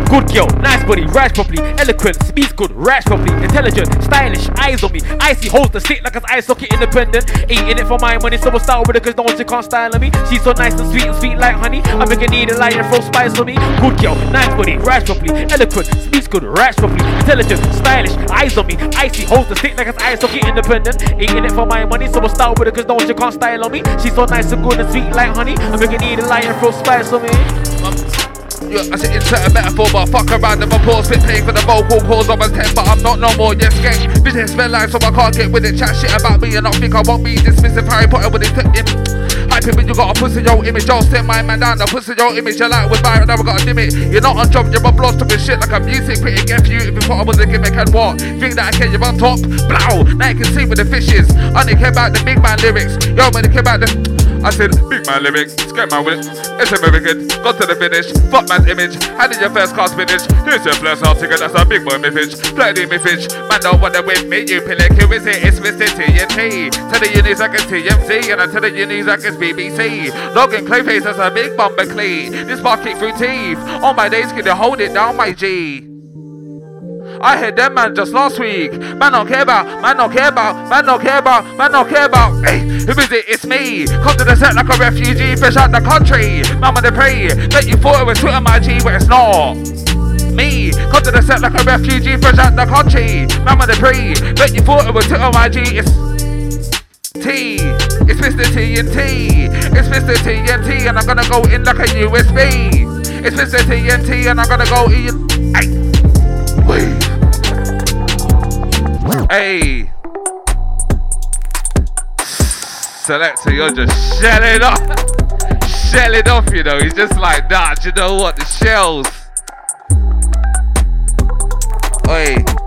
Good girl, nice body, rise properly, eloquent, speaks good, rise properly, intelligent, stylish, eyes on me, icy, holds the stick like an ice socket, independent, in it for my money, so we'll start with her cause no one can't style on me. She's so nice and sweet and sweet like honey, I make her need a lion, throw spice on me. Good girl, nice body, rise properly, eloquent, speaks good, rise properly, intelligent, stylish, eyes on me, icy, holds the stick like an ice socket, independent, in it for my money, so we'll start with her cause no one can't style on me. She's so nice and good and sweet like honey, I make her need a lion, throw spice on me. Yeah, I said insert a metaphor, but fuck around and my pause Fit paying for the vocal calls of a 10, but I'm not no more, yes, gang Business spend line, so I can't get with it Chat shit about me and not think I won't be dismissive Harry Potter with his tip Hyping when you got a pussy yo image, I'll send my man down the pussy yo image. you're like with Byron, never got a limit. You're not on job, you're a blood talking shit like a music critic. F you if you thought I was a gimmick and what? Think that I care, you're on top. Blow, now you can see with the fishes. I only care about the big man lyrics. Yo, man, they care about the. I said, big man lyrics, man with it. It's American, got to the finish. Fuck man's image, how did your first class finish. Here's your first half ticket, that's a big boy miffage. Bloody miffage, man don't wanna win me, you pillock. Who is it? It's Mr. TNT. Tell the unis like it's TMZ, and I tell the unis like it's BBC. Logan Clayface, that's a big bumper clean. This bar kick through teeth. On my days, can you hold it down, my G? I heard them man just last week. Man don't care about, man don't care about, man don't care about, man don't care about. Hey, who is it? It's me. Come to the set like a refugee, fresh out the country. Mama they pray that you thought it was Twitter my G, but it's not. Me, come to the set like a refugee, fresh out the country. Mama they pray that you thought it was Twitter my G. It's T. It's Mr. TNT. It's Mr. TNT, and I'm gonna go in like a USB. It's Mr. TNT, and I'm gonna go in. Hey. Selector, you're just shelling off. Shelling off, you know. He's just like, nah, you know what? The shells. Oi.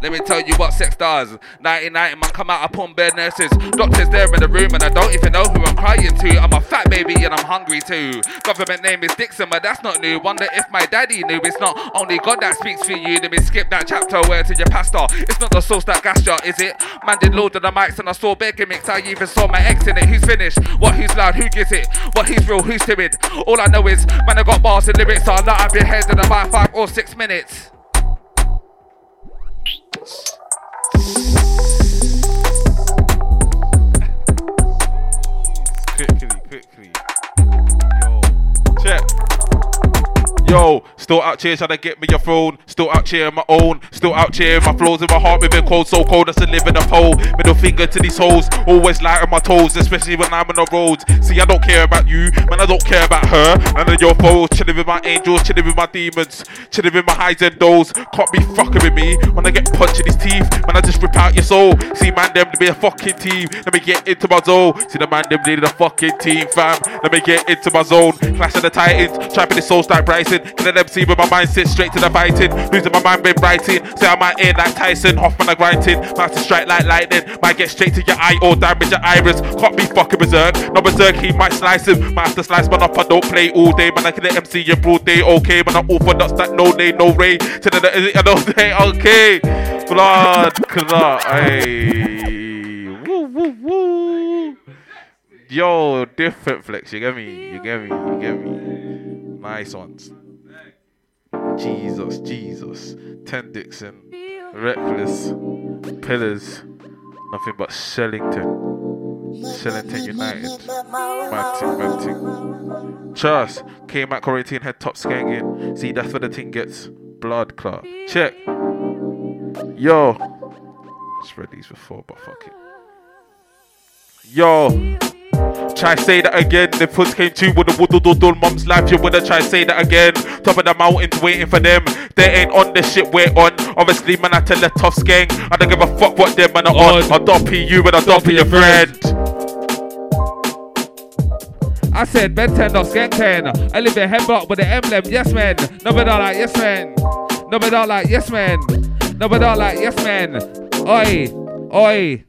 Let me tell you what sex does. 1990 man come out upon bed nurses. Doctors there in the room and I don't even know who I'm crying to. I'm a fat baby and I'm hungry too. Government name is Dixon, but that's not new. Wonder if my daddy knew. It's not only God that speaks for you. Let me skip that chapter where to your pastor. It's not the source that gas you, is it? Man did load of the mics and I saw big gimmicks. I even saw my ex in it. Who's finished? What who's loud? Who gets it? What who's real? Who's timid? All I know is, man, I got bars and lyrics. So I'll not have your head in about five or six minutes. Quickly, quickly. Yo. Check. Yo, still out here trying to get me your phone. Still out here my own. Still out here, my flows in my heart been cold, so cold that's live in a pole. Middle finger to these hoes, always light on my toes, especially when I'm on the roads. See, I don't care about you, man, I don't care about her. None of your foes, chilling with my angels, chilling with my demons, chilling with my highs and lows. Can't be fucking with me when I get punched in his teeth. Man, I just rip out your soul. See, man, them to be a fucking team. Let me get into my zone. See, the man, them needed a fucking team, fam. Let me get into my zone. Clash of the Titans, trapping the soul start. Can let them see with my mindset straight to the fighting. Losing my mind, been writing. Say I might end like Tyson, Hoffman, I grinding. About to strike like lightning. Might get straight to your eye or damage your iris. Can't be fucking berserk. No berserk, he might slice him. Might have to slice man up. I don't play all day, man. I can MC in broad day. Okay, man. I'm orthodox, that no day, no ray. To the a day? Okay. Blood clot. Hey. Woo, woo, woo. Yo, different flex. You get me? You get me? You get me? Nice ones. Jesus, Jesus. Ten Dixon. Reckless. Pillars. Nothing but Shellington. Shellington United. Mad thing, thing. Trust. Came at quarantine, head top skanking. See, that's where the thing gets blood clot. Check. Yo. Just read these before, but fuck it. Yo. Try say that again. The puss came to with the woodle doodle mom's life. You wanna try say that again. Top of the mountains waiting for them. They ain't on the shit we're on. Obviously, man, I tell the tough gang. I don't give a fuck what them man are on. I'll doppy you and I'll doppy your friend. I said Ben 10, not Skank 10. I live in Hemlock with the emblem, yes man. No but not like yes man. No but not like yes man. No but not like yes man. Oi, oi.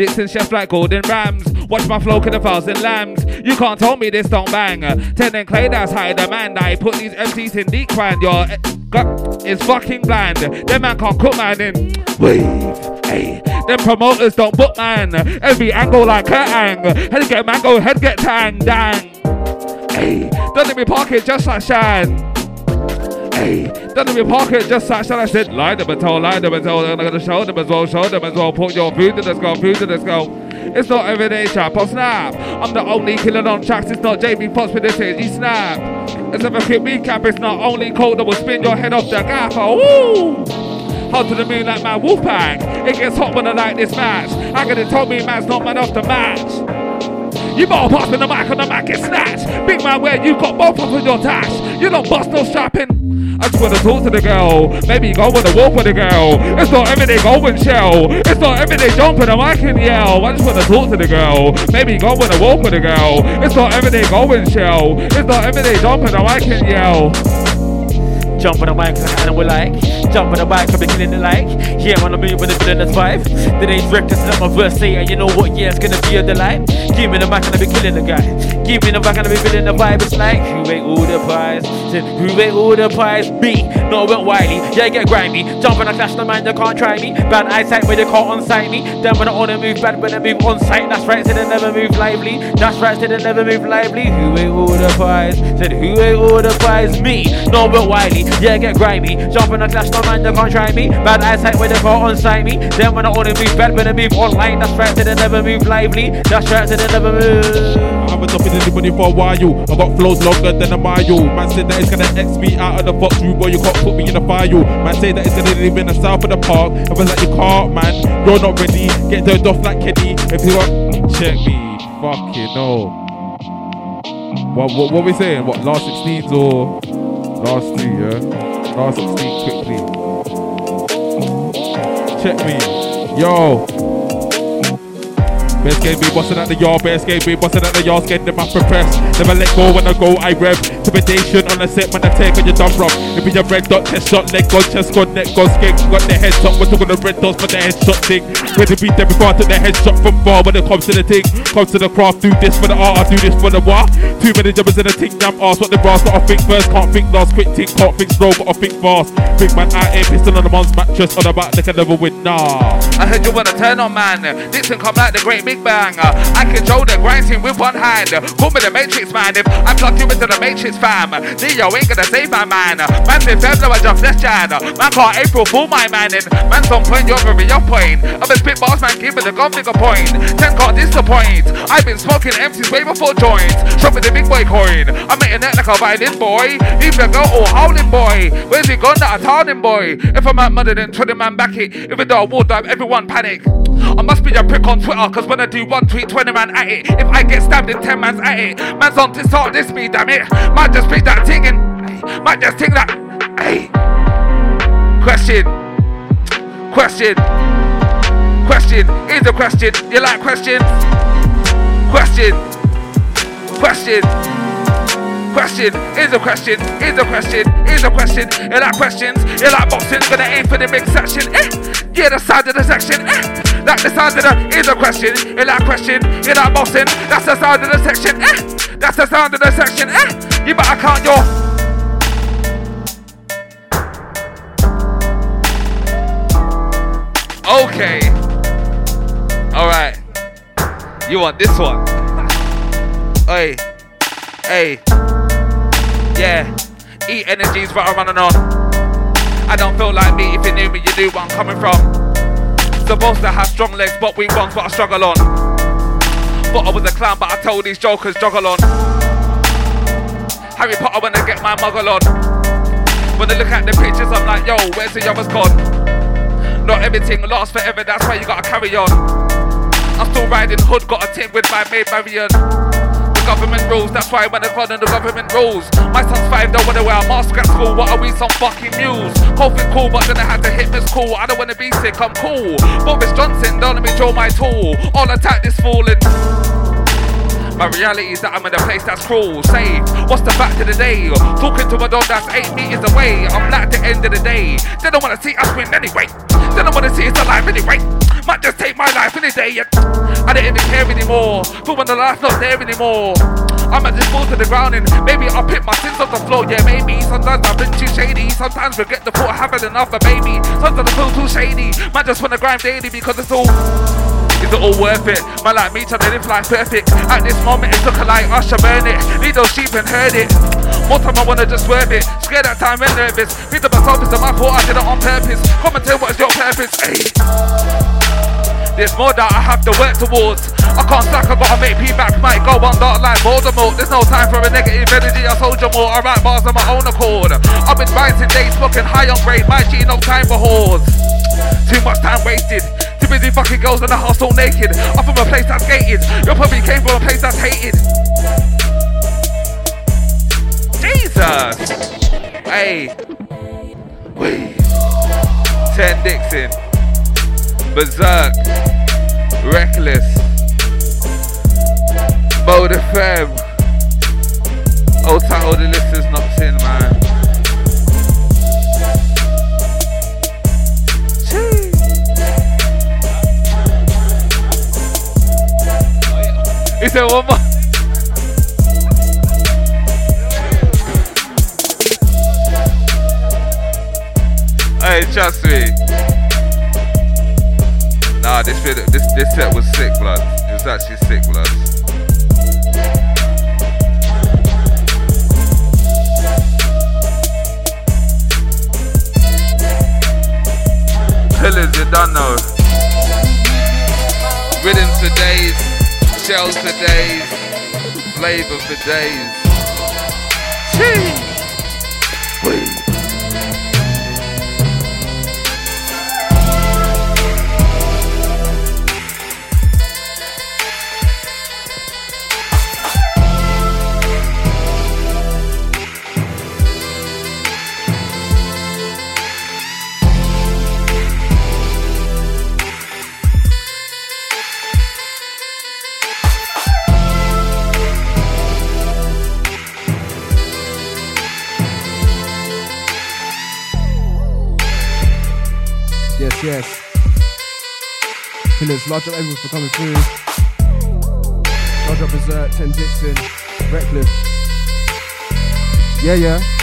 Dixon chef like golden rams. Watch my flow kill a thousand lambs. You can't tell me this don't bang. Ten and clay, that's high demand. I put these MCs in deep grind. Your eh, gut is fucking bland. Them man can't cook man in. Wave, hey. Them promoters don't book man. Every angle like Kurt Ang. Head get mango, head get tang, dang. Hey, doesn't be pocket just like Shan. Hey, doesn't be pocket just like Shan. I said, lie them and tell, lie them and tell. I'm gonna show them as well, show them as well. Put your food to the skull, food to the skull. It's not everyday trap or snap. I'm the only killer on tracks. It's not JB Fox with this You snap. Let's have a quick recap. It's not only cold that will spin your head off the gaffer. Oh, woo! Hot to the moon like my wolf pack. It gets hot when I like this match. I gotta tell me man's not man off the match. You better pass me the mic on the mic get snatched. Big man, where you got both of your tash. You don't bust no strapping. I just wanna talk to the girl. Maybe go on a walk with the girl. It's not everyday going shell. It's not everyday jumping and I can yell. I just wanna talk to the girl. Maybe go on a walk with the girl. It's not everyday going shell. It's not everyday jumping and I can yell. Jump on the mic and we like. Jump on the I'll be killing the like. Yeah, the move with the villainous vibe. The name's reckless, let my verse say, and you know what? Yeah, it's gonna be a delight. Give me the mic and I'll be killing the guy. Give me the mic and I'll be feeling the vibe. It's like, who ate all the pies? Said, who ate all the pies? Me, no, went Wiley. Yeah, get grimy. Jump on a clash, the man, you can't try me. Bad eyesight, but they can't on sight me. Then when I wanna move bad, when I move on sight. That's right, said they never move lively. That's right, said they never move lively. Who ate all the pies? Said, who ate all the pies? Me, no, went Wiley. Yeah, get grimy. Jump on a clash, no man, you can't try me. Bad eyesight, where they can't on sight me. Then when I wanna move bad, when I move online. That's right, they never move lively. That's right, they never move. I haven't stopped anybody for a while. I got flows longer than a mile. Man said that it's gonna X me out of the fox room, boy. You can't put me in a file. Man say that it's gonna live in the south of the park. I was like, you can't, man. You're not ready. Get turned off like Kenny. If you want, check me. Fucking no. What, what, what we saying? What, last 16s or last two, yeah? Last 16 quickly. Check me. Yo. Best game be busting at the yard, best game be busting at the yard, them up for press. Never let go when I go, I rev. Intimidation on the set, man, I take on your dumb rock. If you red dot, test shot, leg gun, chest gun, neck gun, skate, got the head shot. We're talking the red dots for the headshot thing. Where to beat them before I took the headshot from far when it comes to the thing. Comes to the craft, do this for the art, I do this for the what? Too many jumpers in the thing, damn ass, what the brass, I think first, can't think last, quick think, can't think slow, but I think fast. Big man out here, pistol on the mom's mattress, on the back, they can never win, nah. I heard you wanna turn on man. Dixon come like the great big bang. I control the grind scene with one hand. Call me the Matrix man if I plug you into the Matrix fam. Neo ain't gonna save my man. Man said February I just left Jan. Man can't April fool my man in. Man's on point, you're very on point. I'm a spit boss man, give me the gun figure point. Ten can't disappoint. I've been smoking MCs way before joints. Shop the big boy coin. I'm making that like a violin boy. Leave the girl all howling boy. Where's he gone that told him boy? If I'm out mother then 20 man back it. If it don't war everyone panic. I must be a prick on Twitter, cause when I do one tweet, 20 man at it. If I get stabbed, then 10 man's at it. Man's on this start this me, damn it. Might just pick that thing and might just think that. Hey. Question. Question. Question. Is a question. You like questions? Question. Question. Question is a question, is a question, is a question. You like questions, you like boxing, gonna aim for the big section. Eh? Yeah, the side of the section. Eh? Like the side of the is a question, you like question, you like boxing. That's the side of the section. Eh? That's the sound of the section. Eh? You better count your. Okay. Alright. You want this one? Hey. Hey. Yeah. Eat energies, but I'm running on. I don't feel like me. If you knew me, you knew where I'm coming from. supposed to have strong legs, but we ones what I struggle on. Thought I was a clown, but I told these jokers juggle on. Harry Potter when I get my muggle on. When I look at the pictures, I'm like, yo, where's the others gone? Not everything lasts forever, that's why you gotta carry on. I'm still riding hood, got a tin with my maid Marion. Government rules, that's why when I call the government rules. My son's five, don't wanna wear a mask at school. What are we, some fucking mules? COVID cool, but then I had to hit this cool. I don't wanna be sick, I'm cool. Boris Johnson, don't let me draw my tool. All attack this fooling. My reality is that I'm in a place that's cruel. Safe. What's the fact of the day? Talking to a dog that's eight meters away. I'm like the end of the day. They don't wanna see us win anyway. They don't wanna see us alive anyway. Might just take my life any day. I don't even care anymore. But when the life's not there anymore. I'm at this fall to the ground and maybe I'll pick my sins off the floor. Yeah, maybe. Sometimes I've been too shady. Sometimes regret the thought of having enough, but baby. Sometimes I feel too shady. Might just wanna grind daily because it's all. Is it all worth it? Man like me trying to live life perfect. At this moment, it's looking like I should burn it. Need those sheep and heard it. More time I wanna just swerve it. Scared that time and nervous. Beat up myself, it's my fault, I did it on purpose. Come and tell what is your purpose, hey. There's more that I have to work towards. I can't slack, I gotta make P-back, might go on dark like Voldemort. There's no time for a negative energy, I soldier more. I write bars on my own accord. I've been rising days, fucking high on grade. My G, no time for whores. Too much time wasted. Too busy fucking girls in the house all naked. I'm from a place that's gated. You probably came from a place that's hated. Jesus. Hey. Wait. Ten Dixon. Berserk. Reckless. Mode FM. Old title, the list is not in, man. He said one more. Hey, trust me. Nah, this video, this this set was sick, blood. It was actually sick, blood. Pillars, you don't know. Rhythms for days, shells for days, flavor for days. Chee! Wait. Yes, yes. Pillars, large up everyone for coming through. Large up Berserk, Ten Dixon, Reckless. Yeah, yeah.